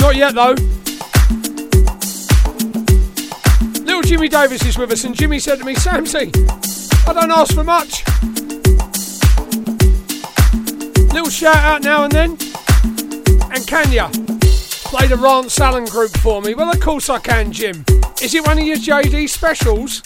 Not yet, though. Little Jimmy Davis is with us, and Jimmy said to me, Samsy, I don't ask for much. Little shout out now and then. And can ya play the Rance Allen group for me? Well, of course I can, Jim. Is it one of your JD specials?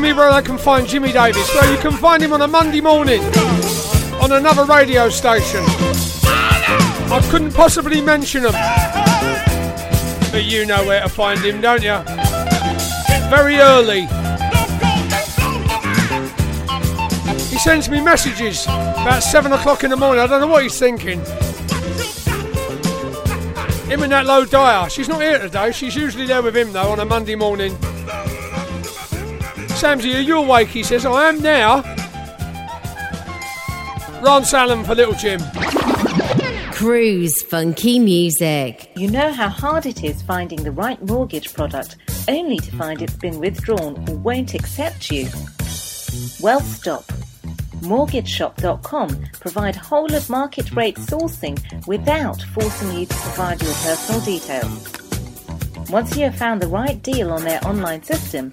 Me where I can find Jimmy Davis. Well, you can find him on a Monday morning on another radio station. I couldn't possibly mention him. But you know where to find him, don't you? Very early. He sends me messages about 7 o'clock in the morning. I don't know what he's thinking. Him and that low dyer. She's not here today. She's usually there with him, though, on a Monday morning. Samsy, are you awake? He says, I am now. Rance Allen for Little Jim. Cruise funky music. You know how hard it is finding the right mortgage product only to find it's been withdrawn or won't accept you? Well, stop. MortgageShop.com provide whole of market rate sourcing without forcing you to provide your personal details. Once you have found the right deal on their online system,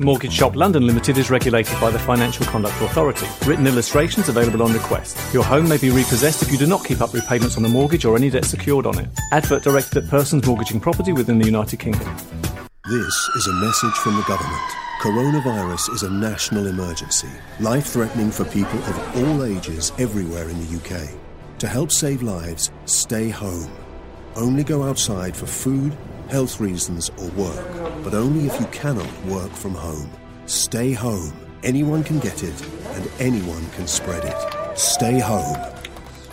Mortgage Shop London Limited is regulated by the Financial Conduct Authority. Written illustrations available on request. Your home may be repossessed if you do not keep up repayments on the mortgage or any debt secured on it. Advert directed at persons mortgaging property within the United Kingdom. This is a message from the government. Coronavirus is a national emergency, life threatening for people of all ages everywhere in the UK. To help save lives, stay home. Only go outside for food, health reasons, or work, but only if you cannot work from home. Stay home. Anyone can get it, and anyone can spread it. Stay home.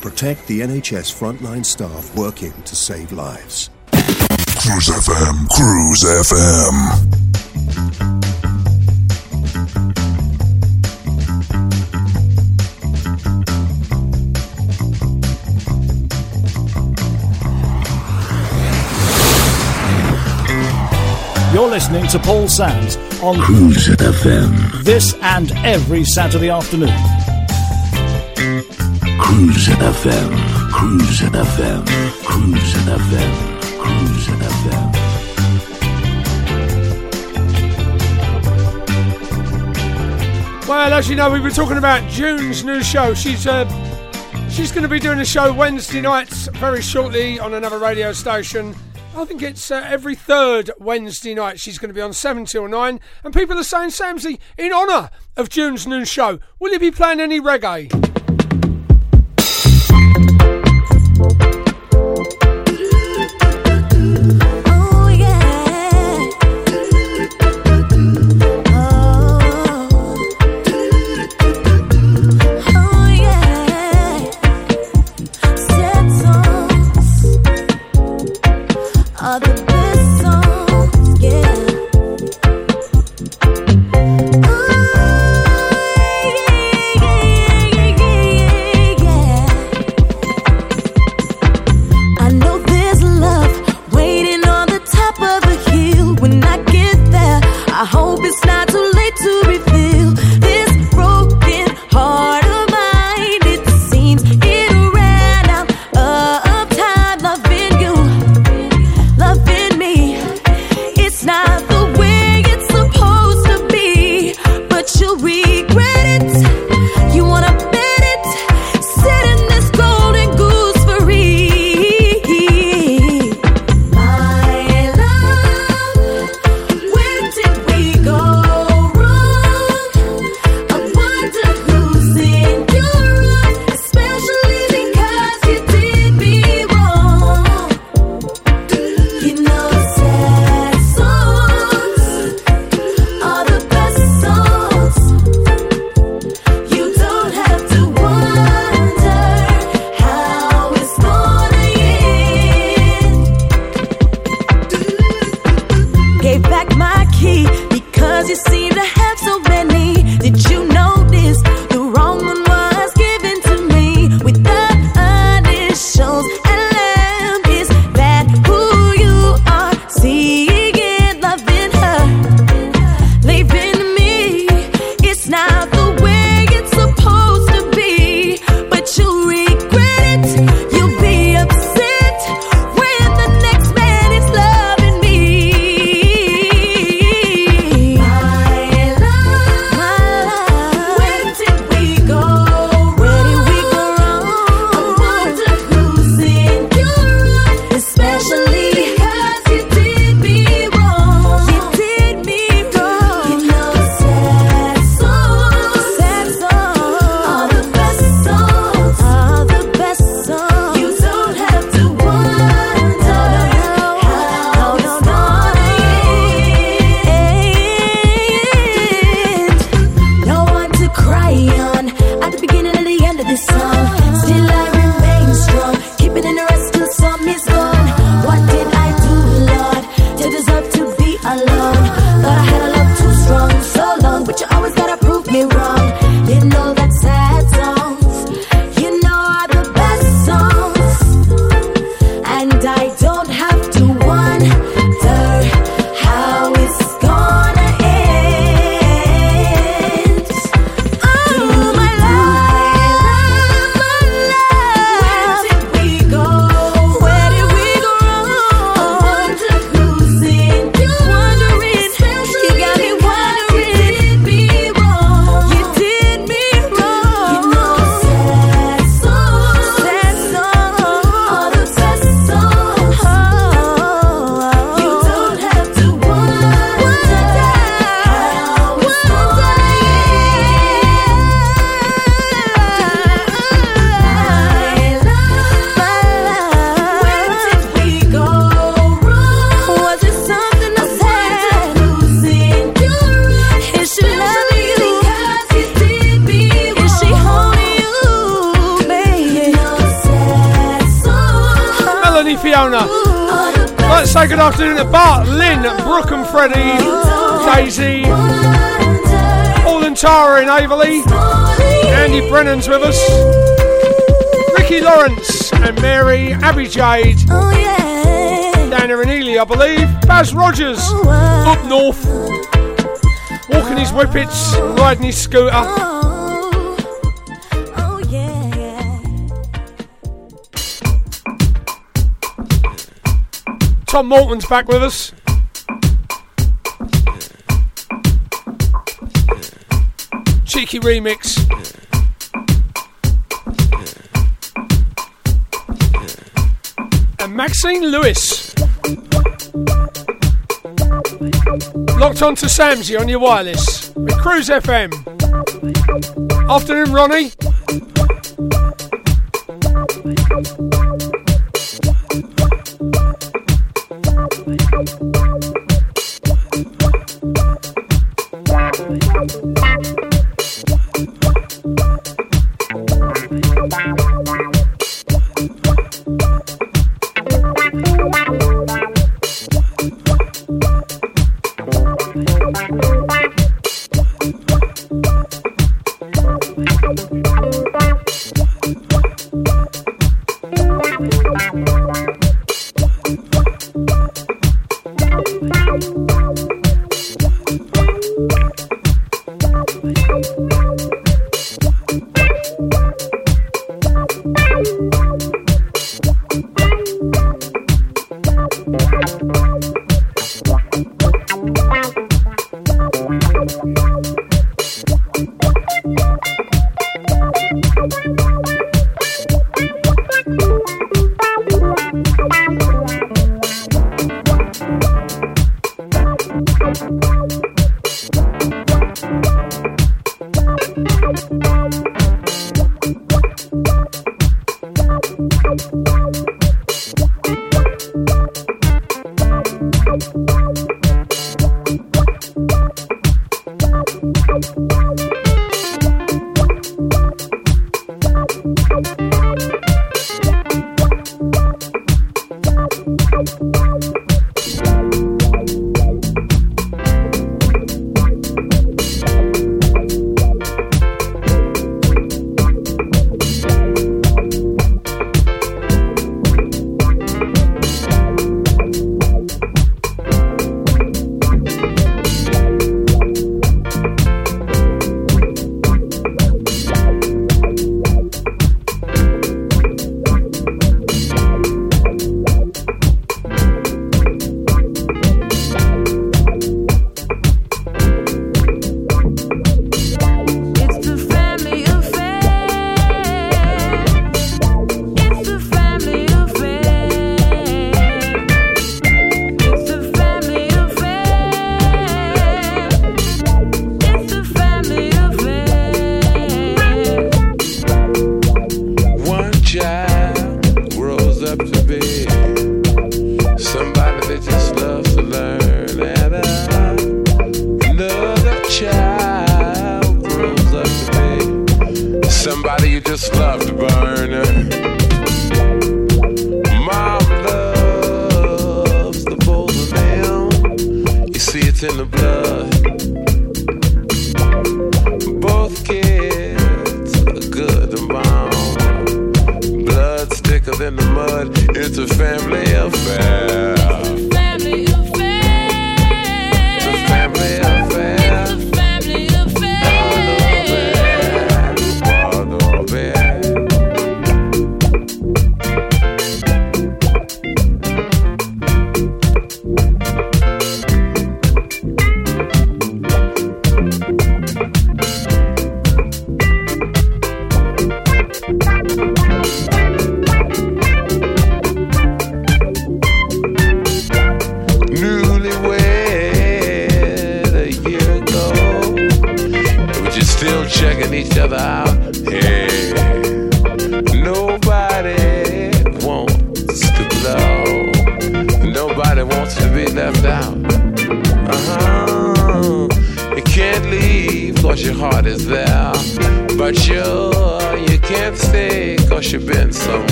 Protect the NHS frontline staff working to save lives. Cruise FM, Cruise FM. Listening to Paul Sams on Cruise FM. this and every Saturday afternoon. Cruise FM, Cruise FM, Cruise FM, Cruise FM. Well, as you know, we were talking about June's new show. She's uh, she's going to be doing a show Wednesday nights very shortly on another radio station. I think it's uh, every third Wednesday night. She's going to be on seven till nine, and people are saying, Samsey, in honour of June's new show, will you be playing any reggae? Say good afternoon to Bart, Lynn, Brooke and Freddie, Daisy, Paul and Tara in Aveley, Andy Brennan's with us, Ricky Lawrence and Mary, Abby Jade, here in Ely, I believe, Baz Rogers, up north, walking his whippets, riding his scooter. Tom Morton's back with us. Cheeky remix. And Maxine Lewis. Locked on to Samsy on your wireless with Cruise FM. Afternoon, Ronnie.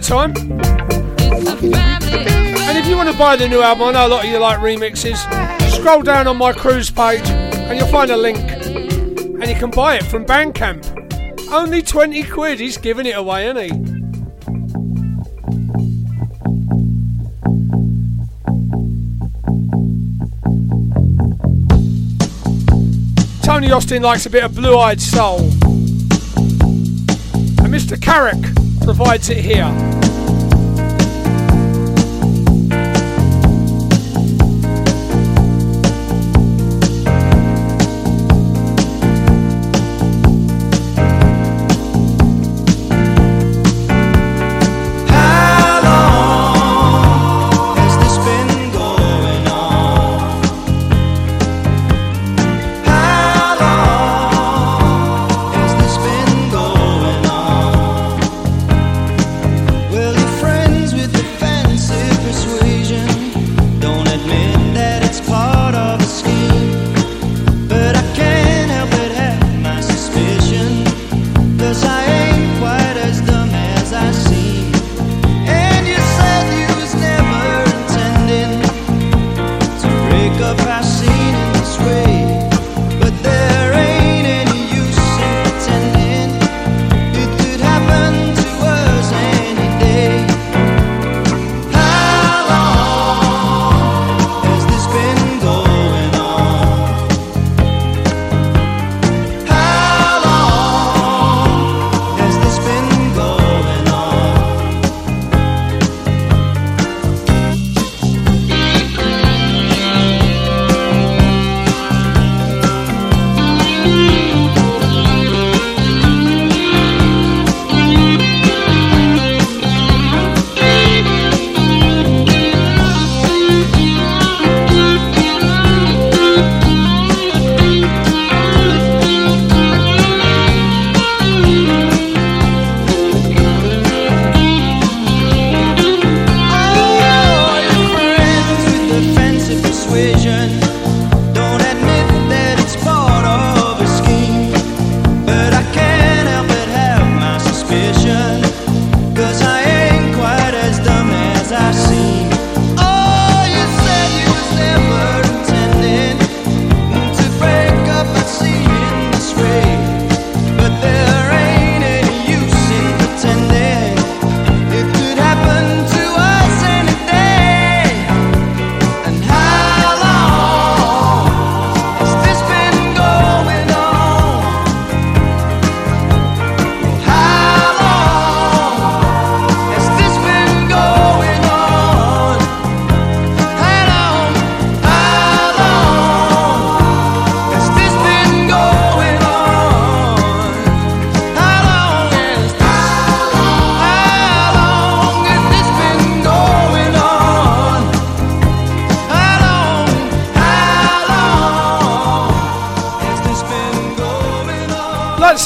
That time. And if you want to buy the new album, I know a lot of you like remixes. Scroll down on my cruise page and you'll find a link. And you can buy it from Bandcamp. Only 20 quid, he's giving it away, isn't he? Tony Austin likes a bit of blue eyed soul. And Mr. Carrick provides it here.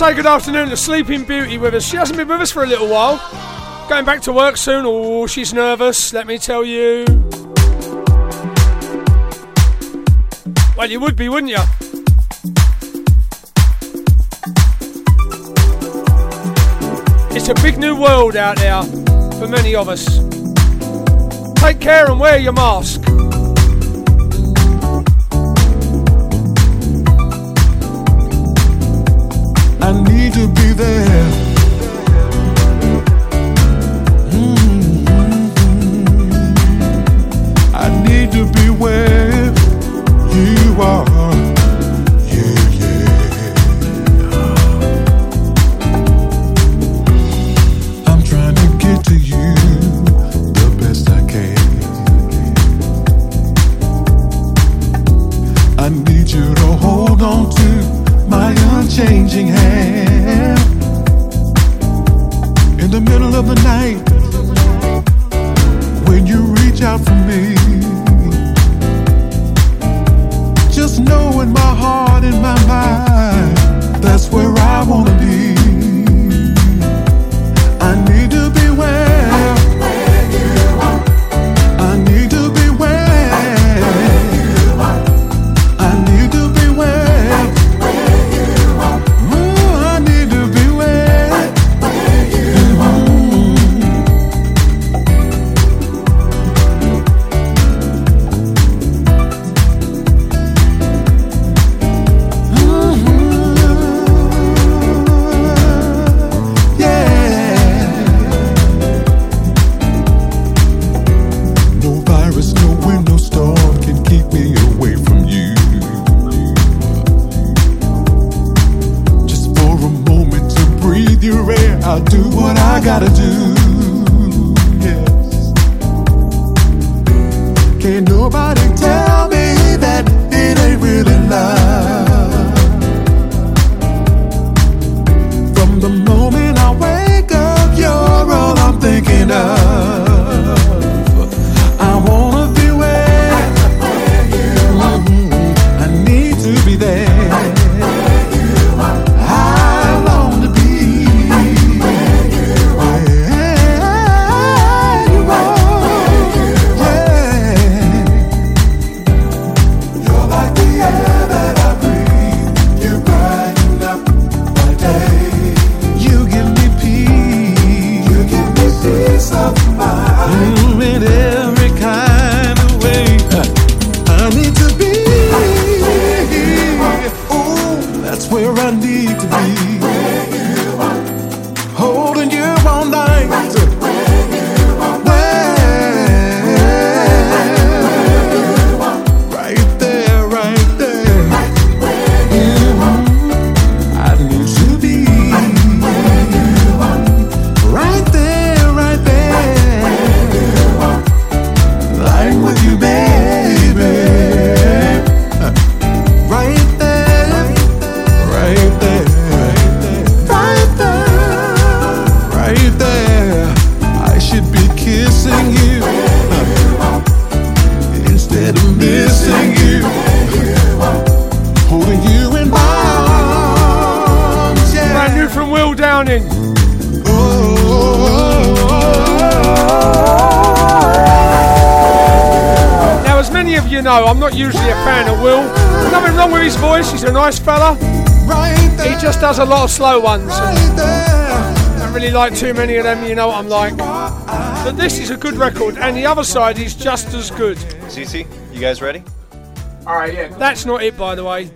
say good afternoon to Sleeping Beauty with us. She hasn't been with us for a little while. Going back to work soon. Oh, she's nervous, let me tell you. Well, you would be, wouldn't you? It's a big new world out there for many of us. Take care and wear your mask. I need to be there. Mm -hmm. I need to be where you are. too many of them, you know what I'm like. But this is a good record, and the other side is just as good. CC, you guys ready? All right, yeah. That's not it, by the way.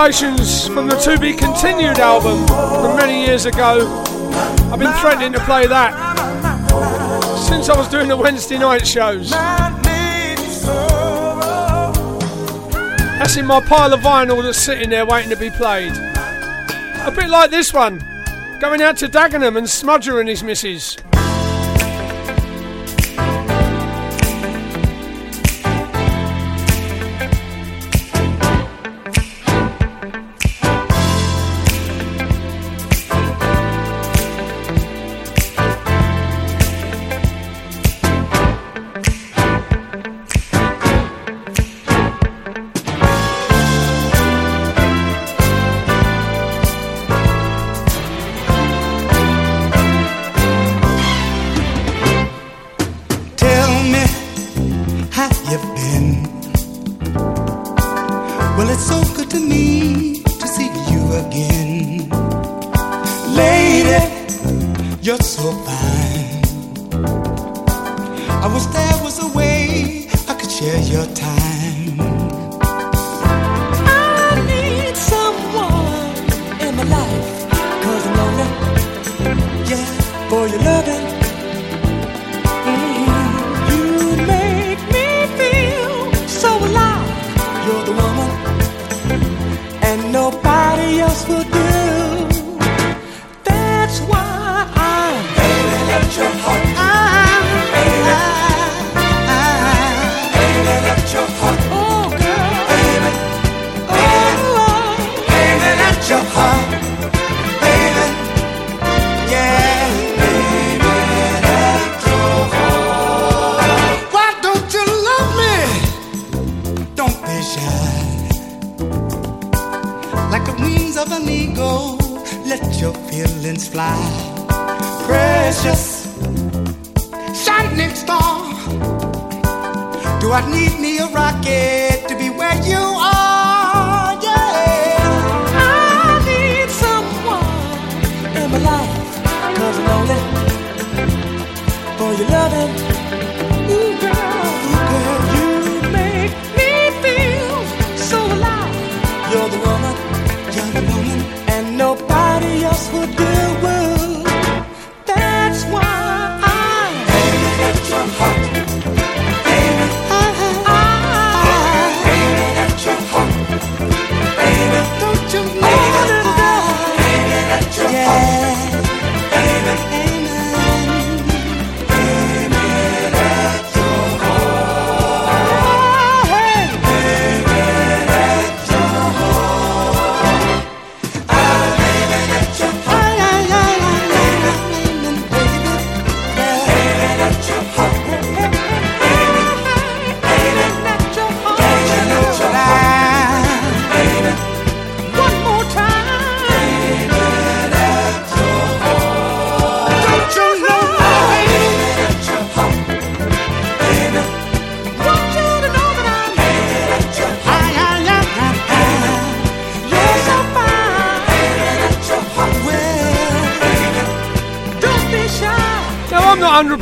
Salutations from the To Be Continued album from many years ago. I've been threatening to play that since I was doing the Wednesday night shows. That's in my pile of vinyl that's sitting there waiting to be played. A bit like this one, going out to Dagenham and Smudger and his missus.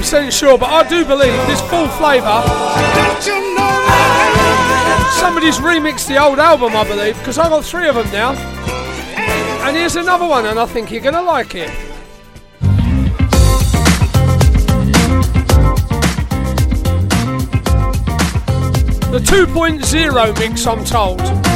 100% sure, but I do believe this Full Flava. Somebody's remixed the old album, I believe, because I got three of them now. And here's another one, and I think you're going to like it. The 2.0 mix, I'm told.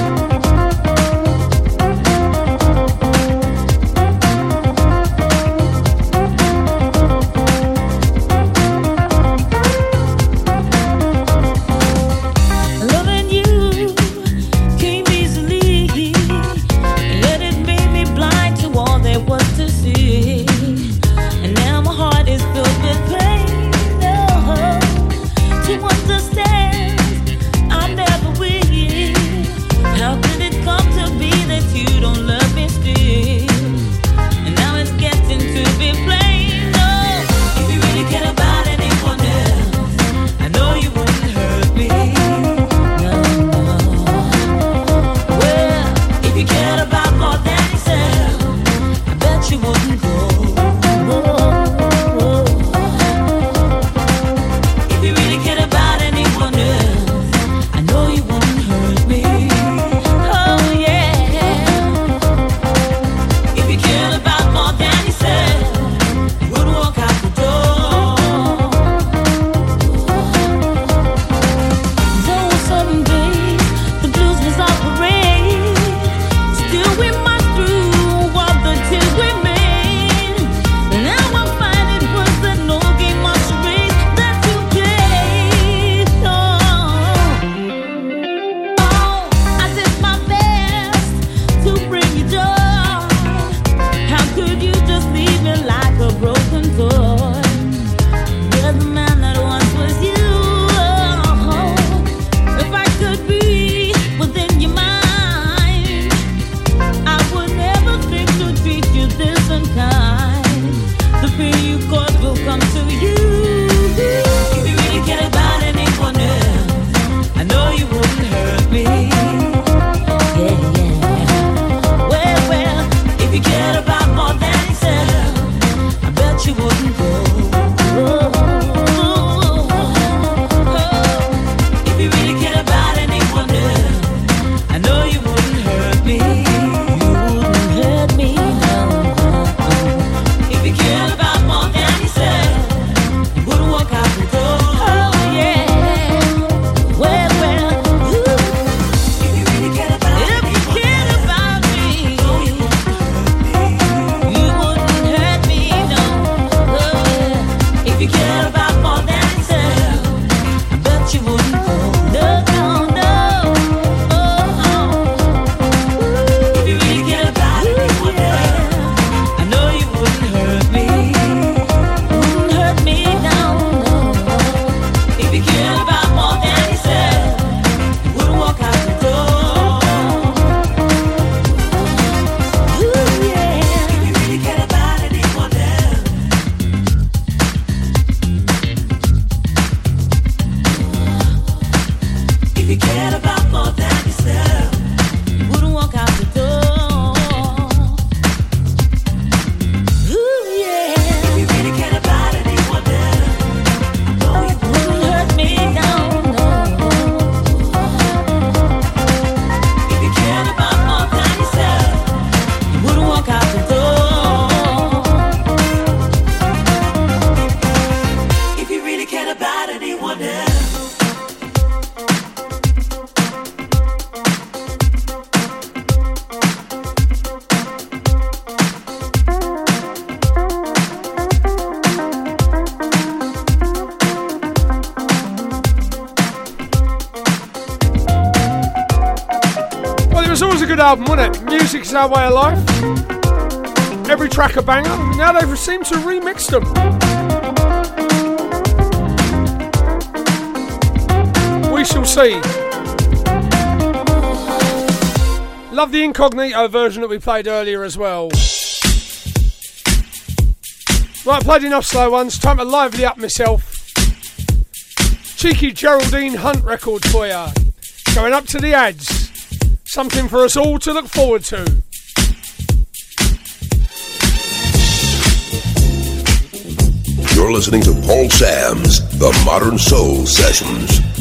Our way of life. Every track a banger. Now they've seemed to remix them. We shall see. Love the incognito version that we played earlier as well. Right, played enough slow ones. Time to lively up myself. Cheeky Geraldine Hunt record for ya. Going up to the ads. Something for us all to look forward to. Listening to Paul Sams The Modern Soul Sessions.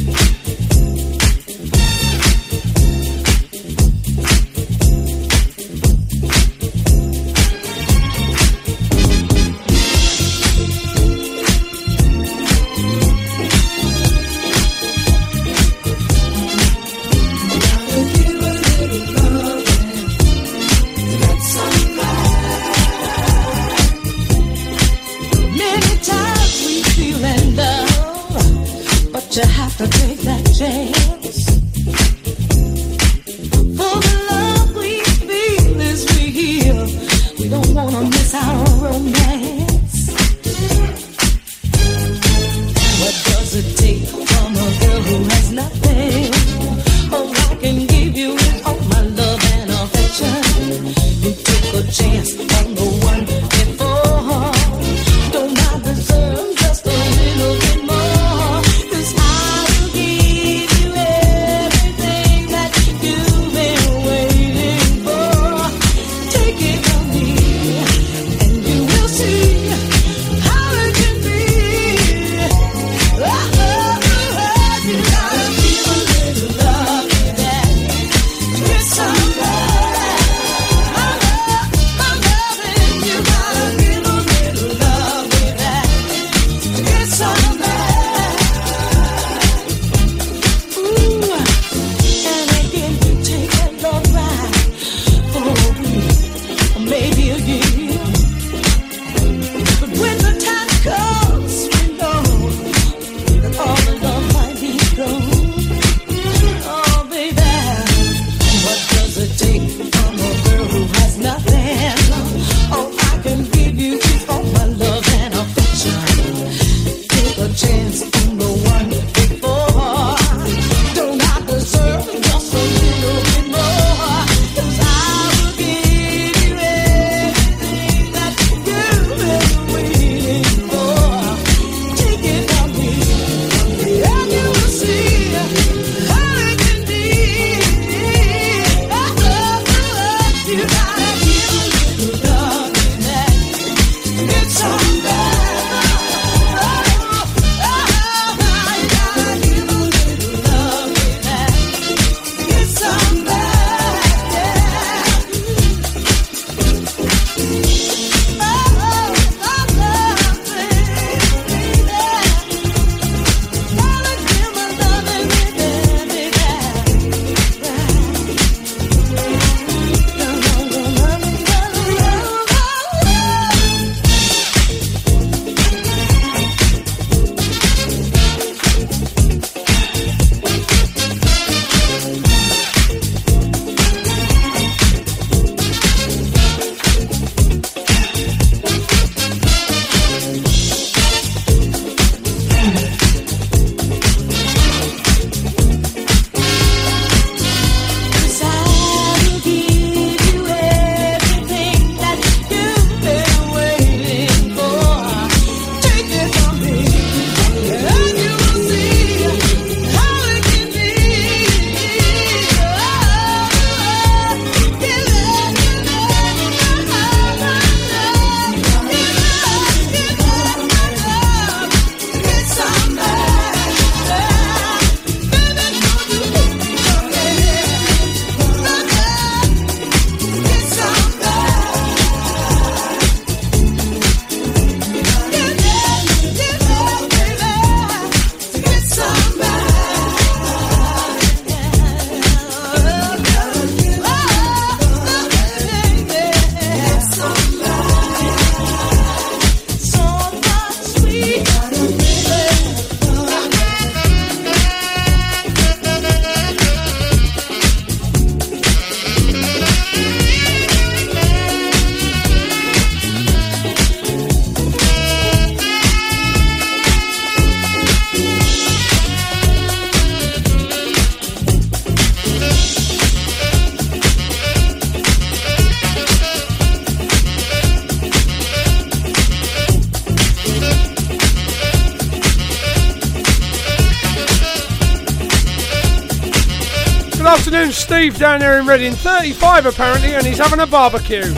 Afternoon, Steve down there in Reading. 35 apparently, and he's having a barbecue.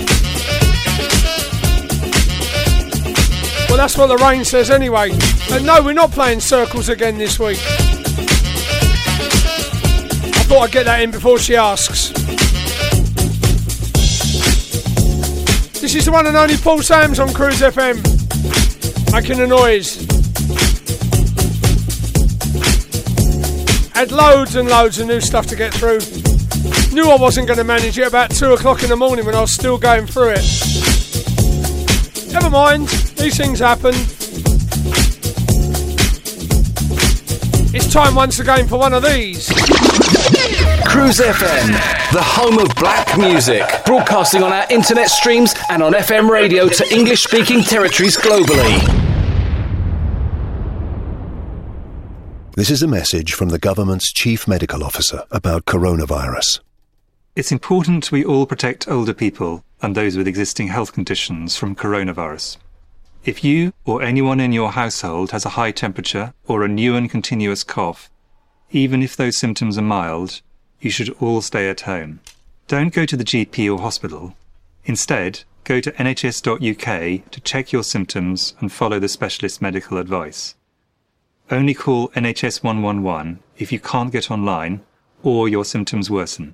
Well, that's what the rain says anyway. And no, we're not playing circles again this week. I thought I'd get that in before she asks. This is the one and only Paul Sams on Cruise FM. Making a noise. Had loads and loads of new stuff to get through. Knew I wasn't going to manage it about 2 o'clock in the morning when I was still going through it. Never mind, these things happen. It's time once again for one of these. Cruise FM, the home of black music, broadcasting on our internet streams and on FM radio to English speaking territories globally. This is a message from the government's chief medical officer about coronavirus. It's important we all protect older people and those with existing health conditions from coronavirus. If you or anyone in your household has a high temperature or a new and continuous cough, even if those symptoms are mild, you should all stay at home. Don't go to the GP or hospital. Instead, go to nhs.uk to check your symptoms and follow the specialist medical advice. Only call NHS 111 if you can't get online or your symptoms worsen.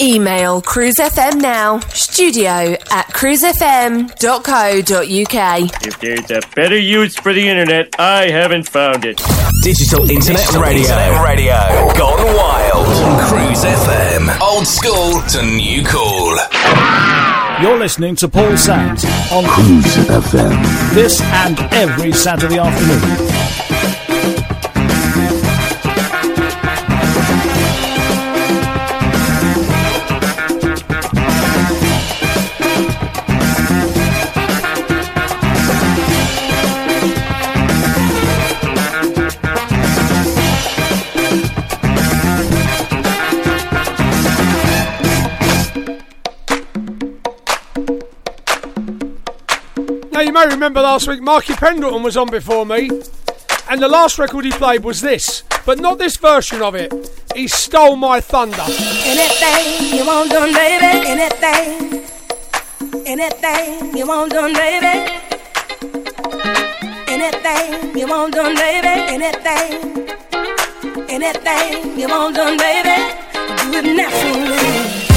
Email Cruise FM now, studio at cruisefm.co.uk. If there's a better use for the internet, I haven't found it. Digital Internet Radio. Internet radio. Gone wild. Cruise FM. Old school to new cool. You're listening to Paul Sams on Cruise FM. this and every Saturday afternoon. May remember last week Marky Pendleton was on before me, and the last record he played was this, but not this version of it. He stole my thunder. Anything you want done, baby. Anything. Anything you want done, baby. Anything you want done, baby. Anything. Anything you want done, baby. Do it naturally.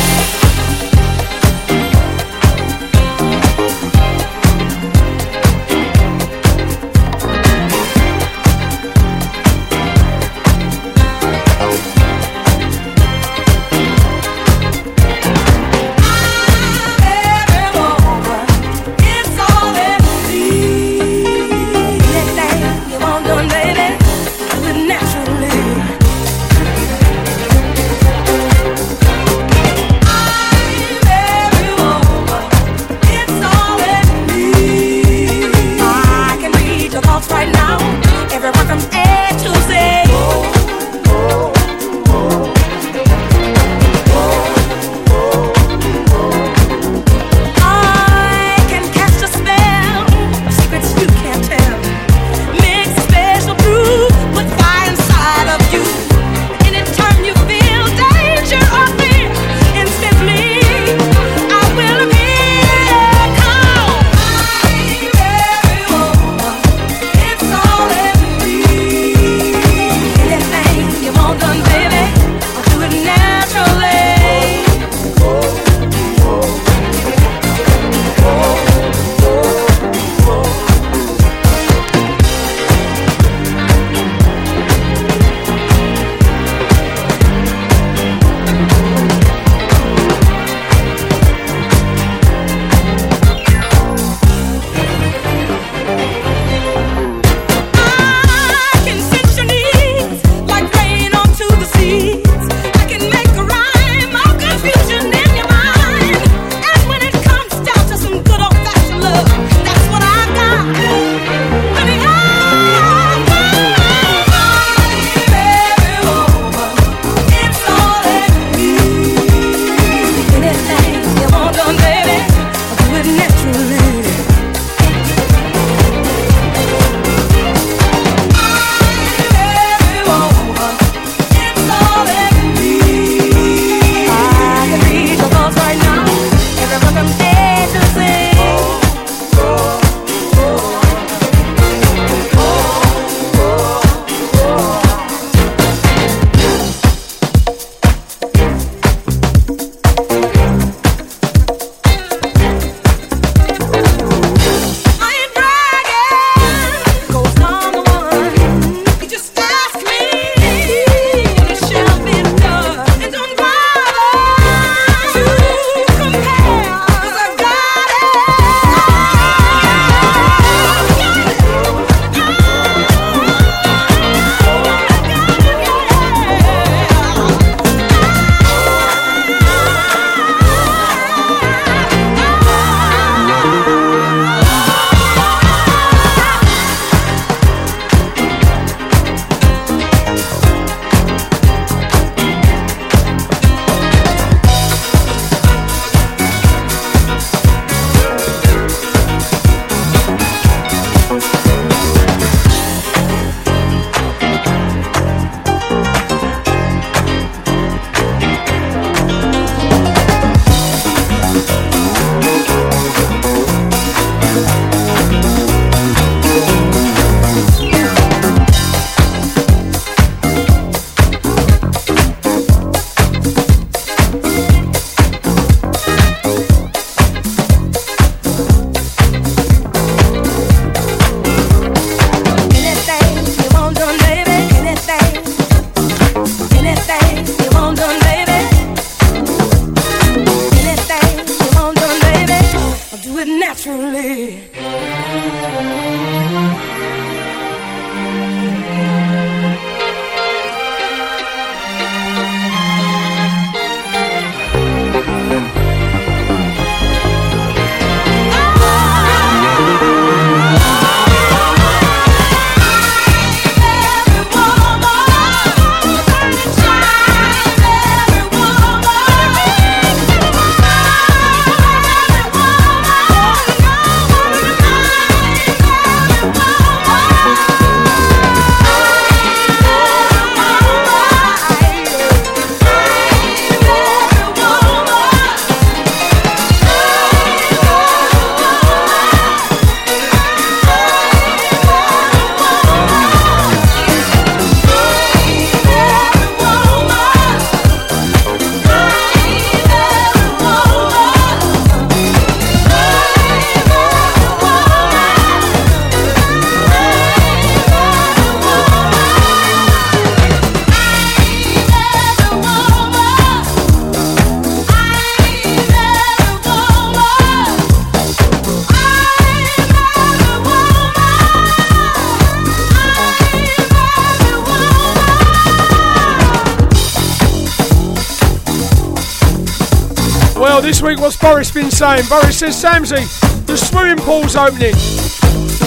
Boris been saying? Boris says, Samsy, the swimming pool's opening.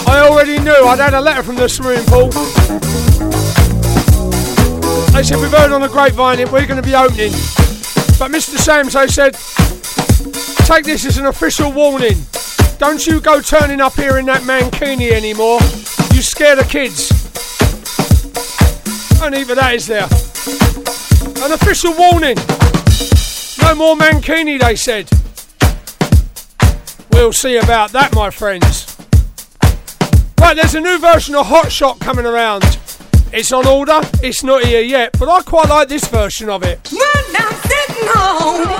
I already knew. I'd had a letter from the swimming pool. They said, we've heard on the grapevine that we're going to be opening. But Mr. Samso said, take this as an official warning. Don't you go turning up here in that mankini anymore. You scare the kids. And even that is there. An official warning. No more mankini, they said. We'll see about that, my friends. Right, there's a new version of Hot Shot coming around. It's on order, it's not here yet, but I quite like this version of it. When I'm sitting home,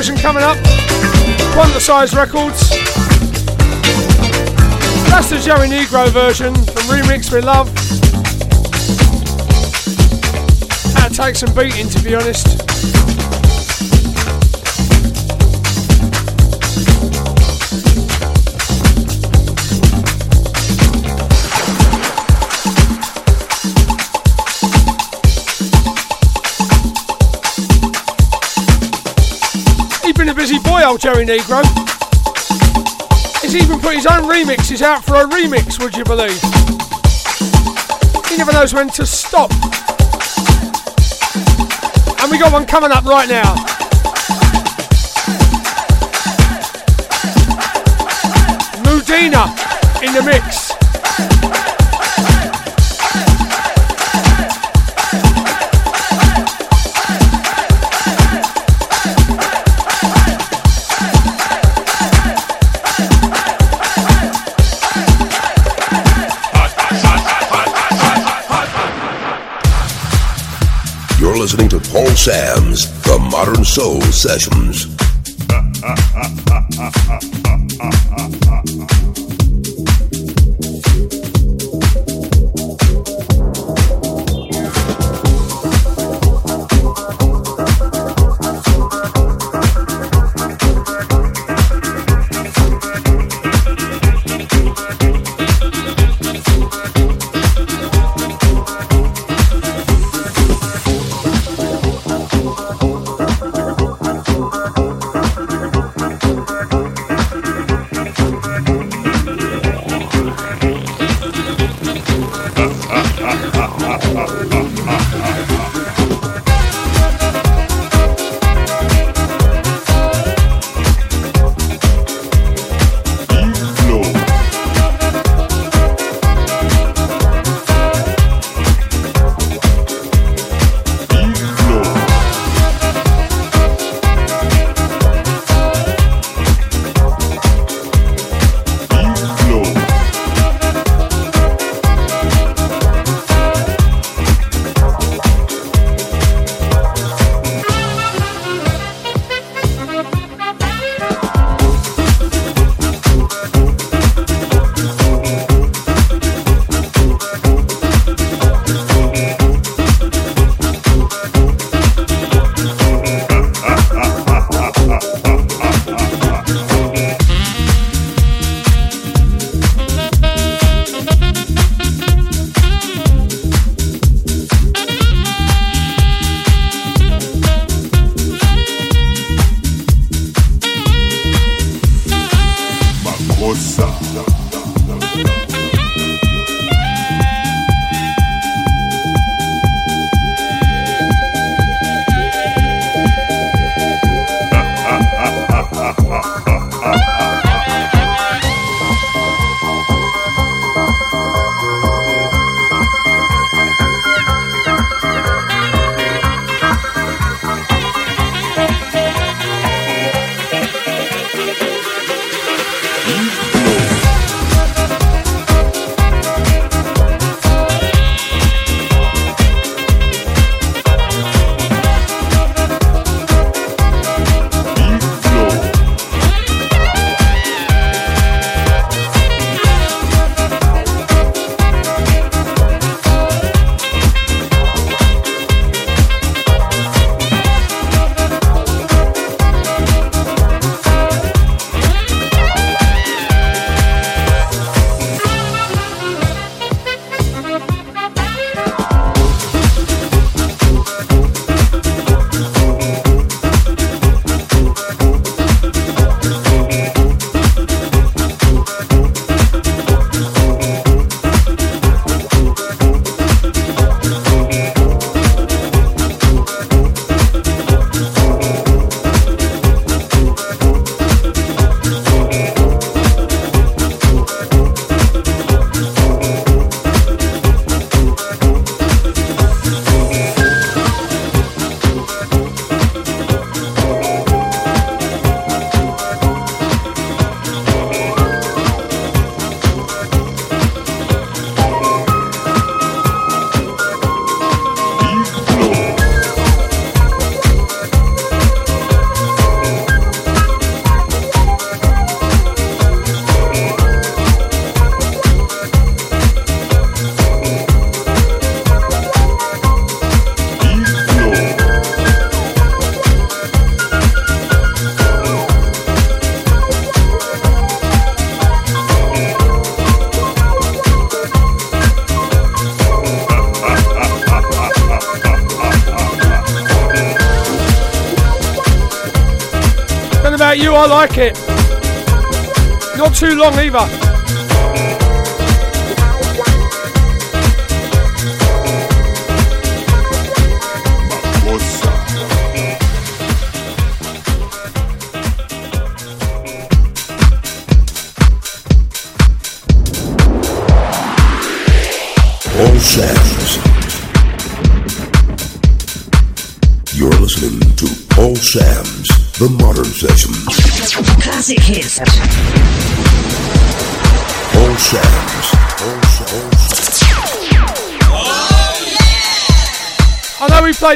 version coming up. Wonder Size Records. That's the Joey Negro version from Remixed With Love. That takes some beating, to be honest. Busy boy, old Joey Negro. He's even put his own remixes out for a remix, would you believe? He never knows when to stop. And we got one coming up right now. Moodena in the mix. Listening to Paul Sams The Modern Soul Sessions.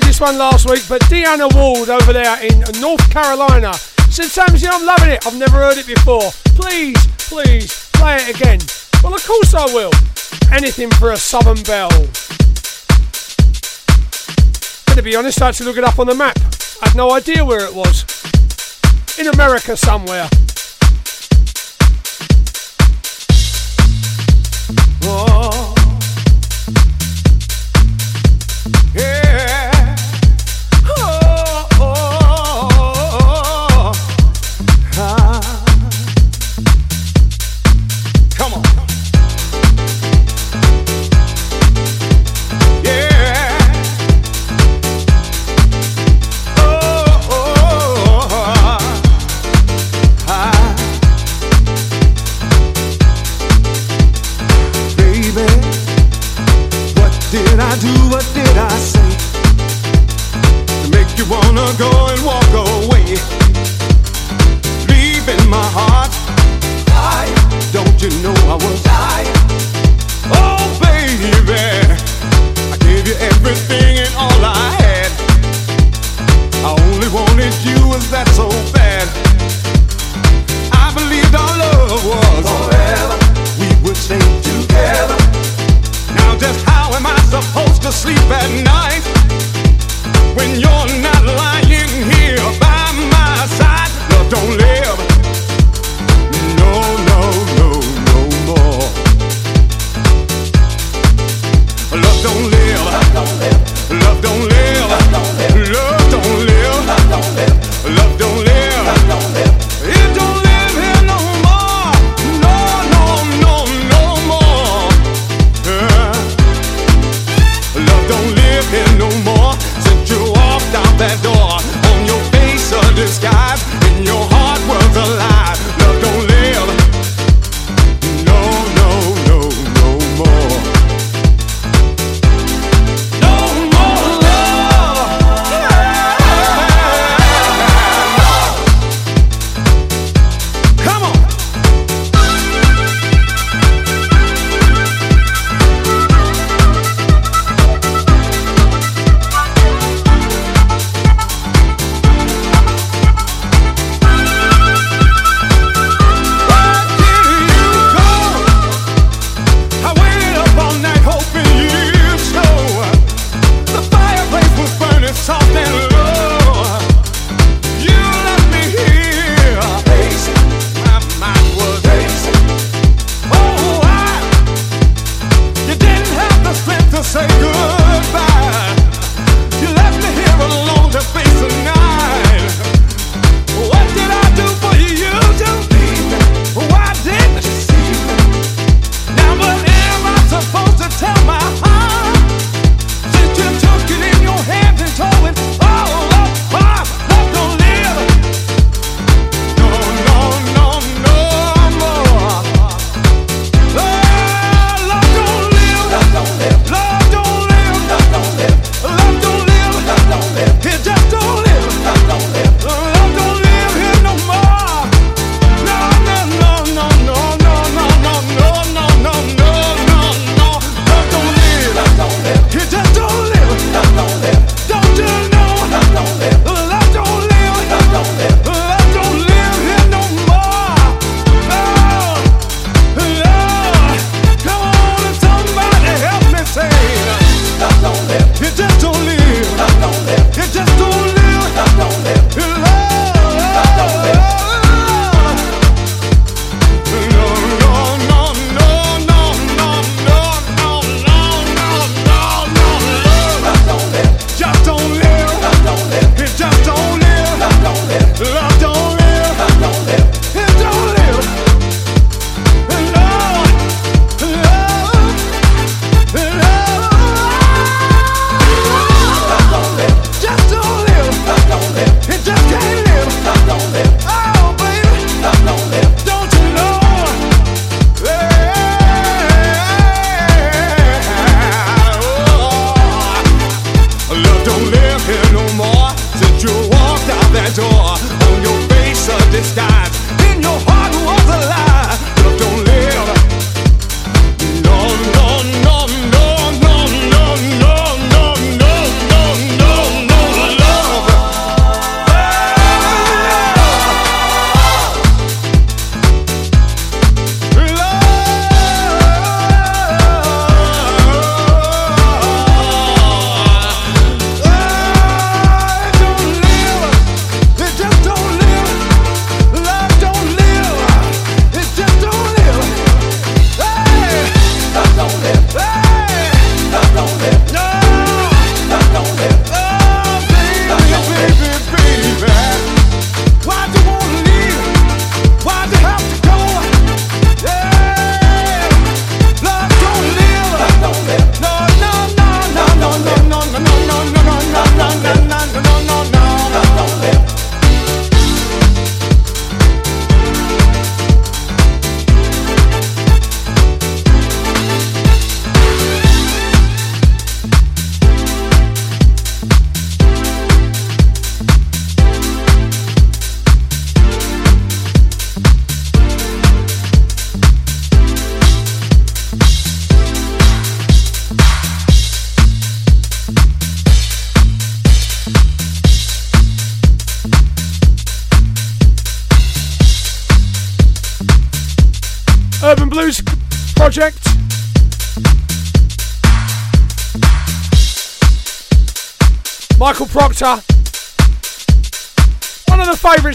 played this one last week, but Deanna Ward over there in North Carolina said, Samsy, I'm loving it. I've never heard it before. Please, please play it again. Well, of course I will. Anything for a Southern Belle. And to be honest, I had to look it up on the map. I had no idea where it was. In America somewhere.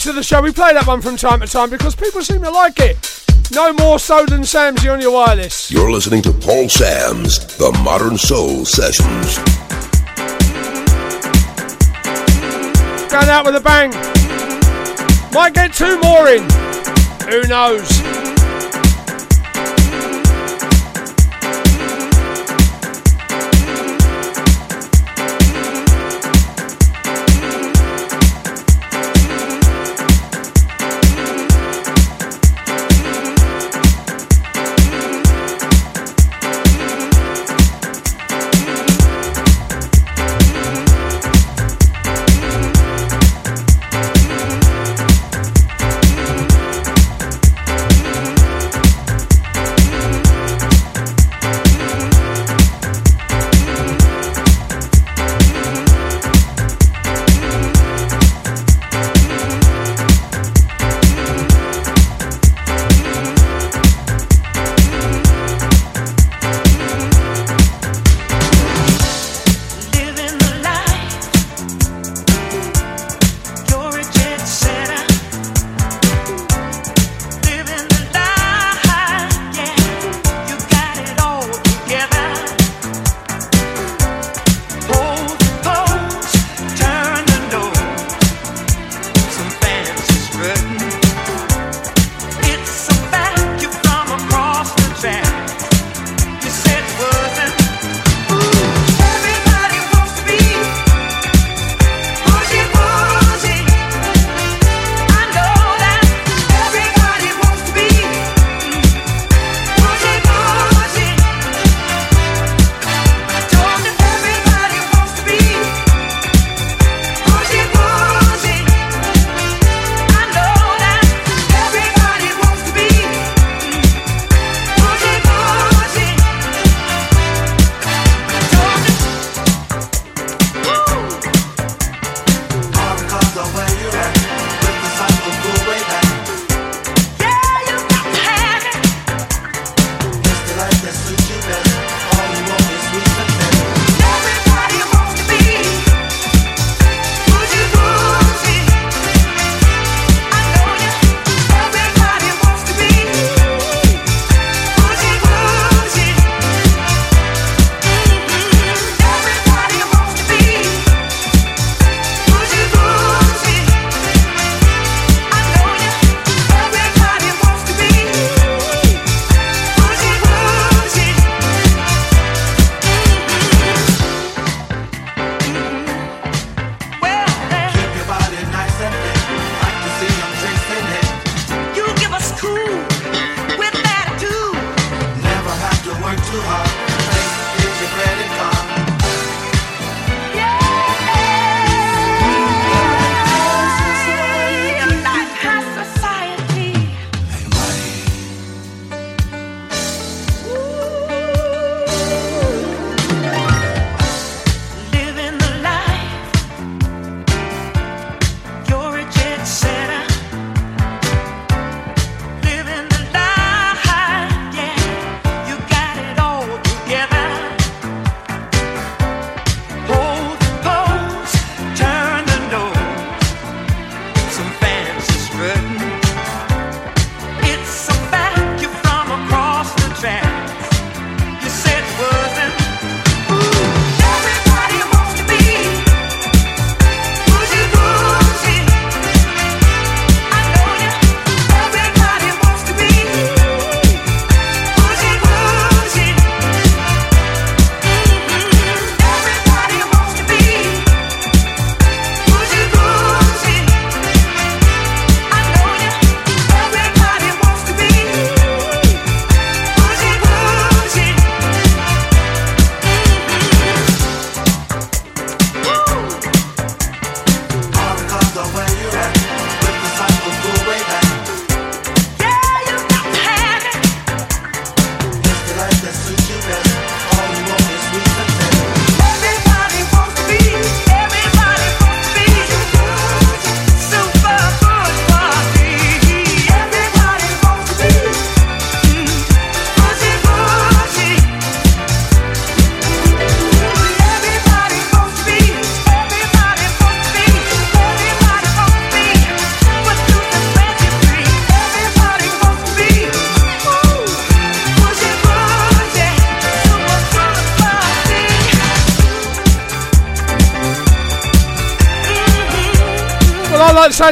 Of the the show. We play that one from time to time because people seem to like it. No more so than Samsy on your wireless. You're listening to Paul Sams The Modern Soul Sessions. Going out with a bang. Might get two more in. Who knows?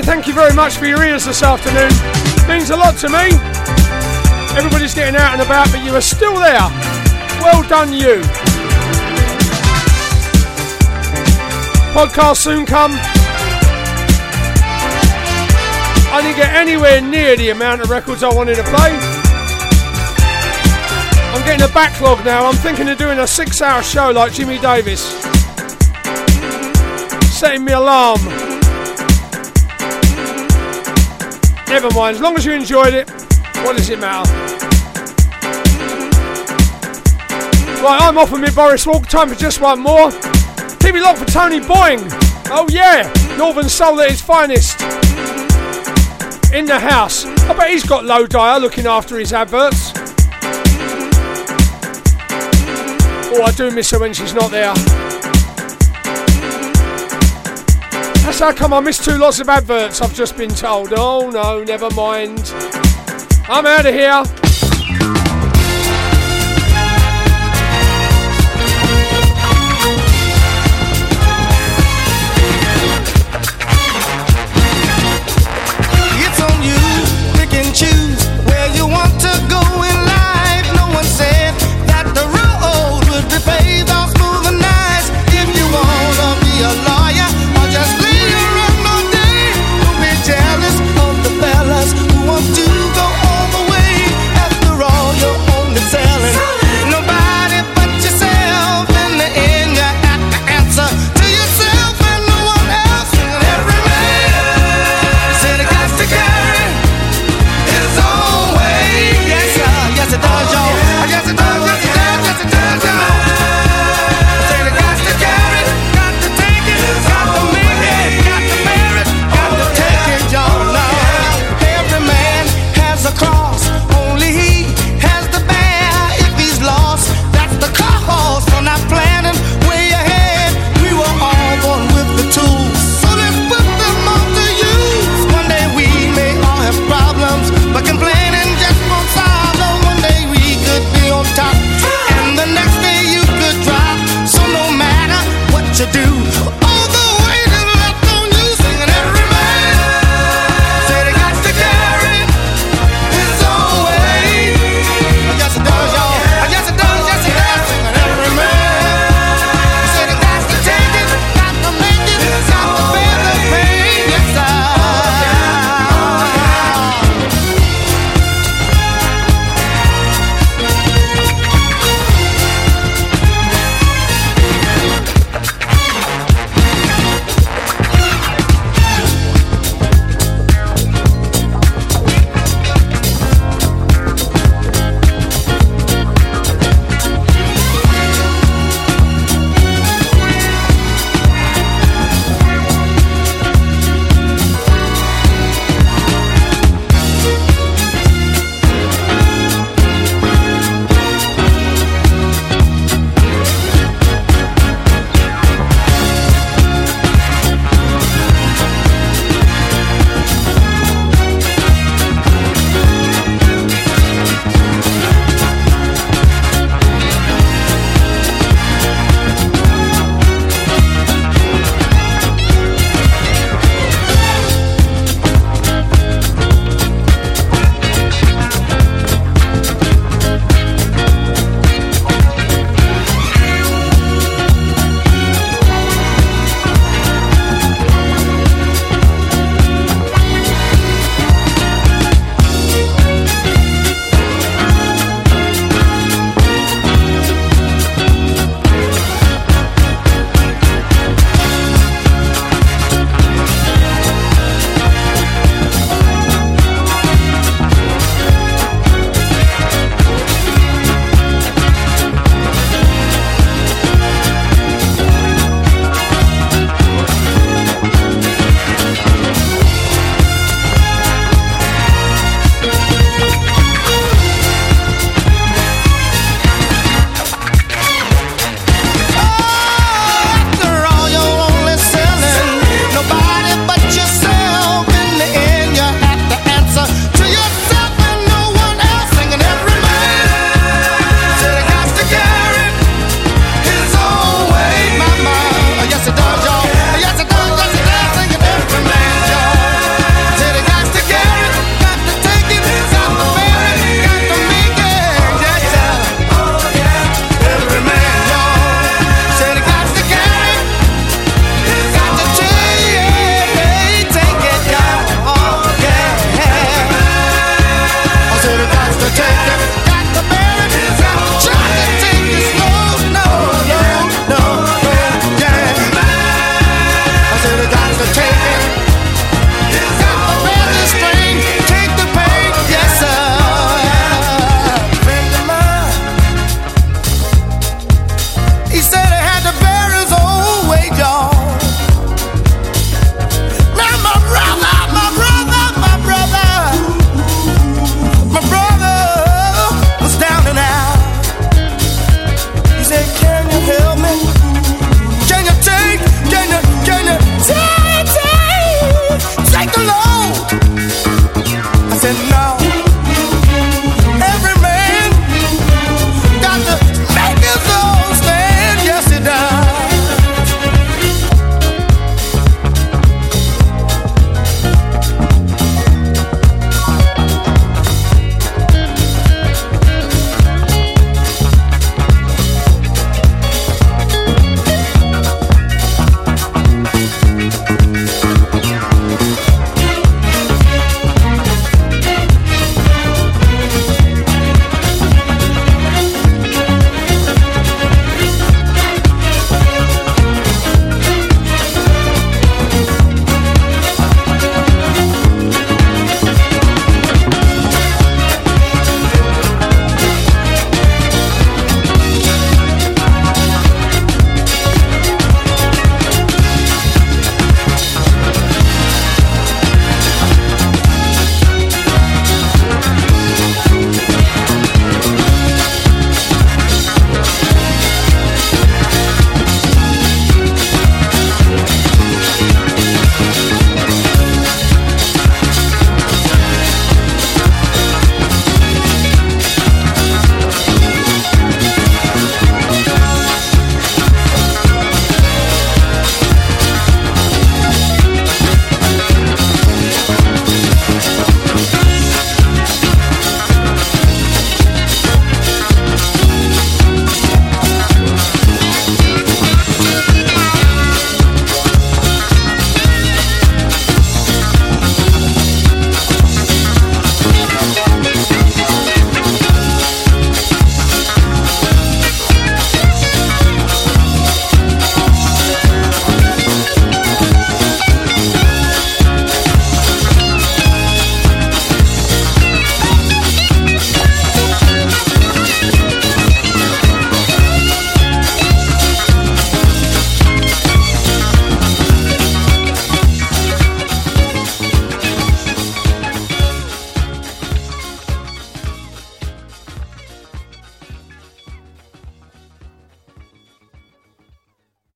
Thank you very much for your ears this afternoon. Means a lot to me. Everybody's getting out and about, but you are still there. Well done, you. Podcast soon come. I didn't get anywhere near the amount of records I wanted to play. I'm getting a backlog now. I'm thinking of doing a six hour show like Jimmy Davis. Setting me alarm. Never mind, as long as you enjoyed it, what does it matter? Right, I'm off with me Boris Walk. Time for just one more. Keep it locked for Tony Boying. Oh yeah, Northern Soul at its finest. In the house. I bet he's got low dyer looking after his adverts. Oh, I do miss her when she's not there. That's how oh, come I missed two lots of adverts, I've just been told. Oh no, never mind. I'm out of here.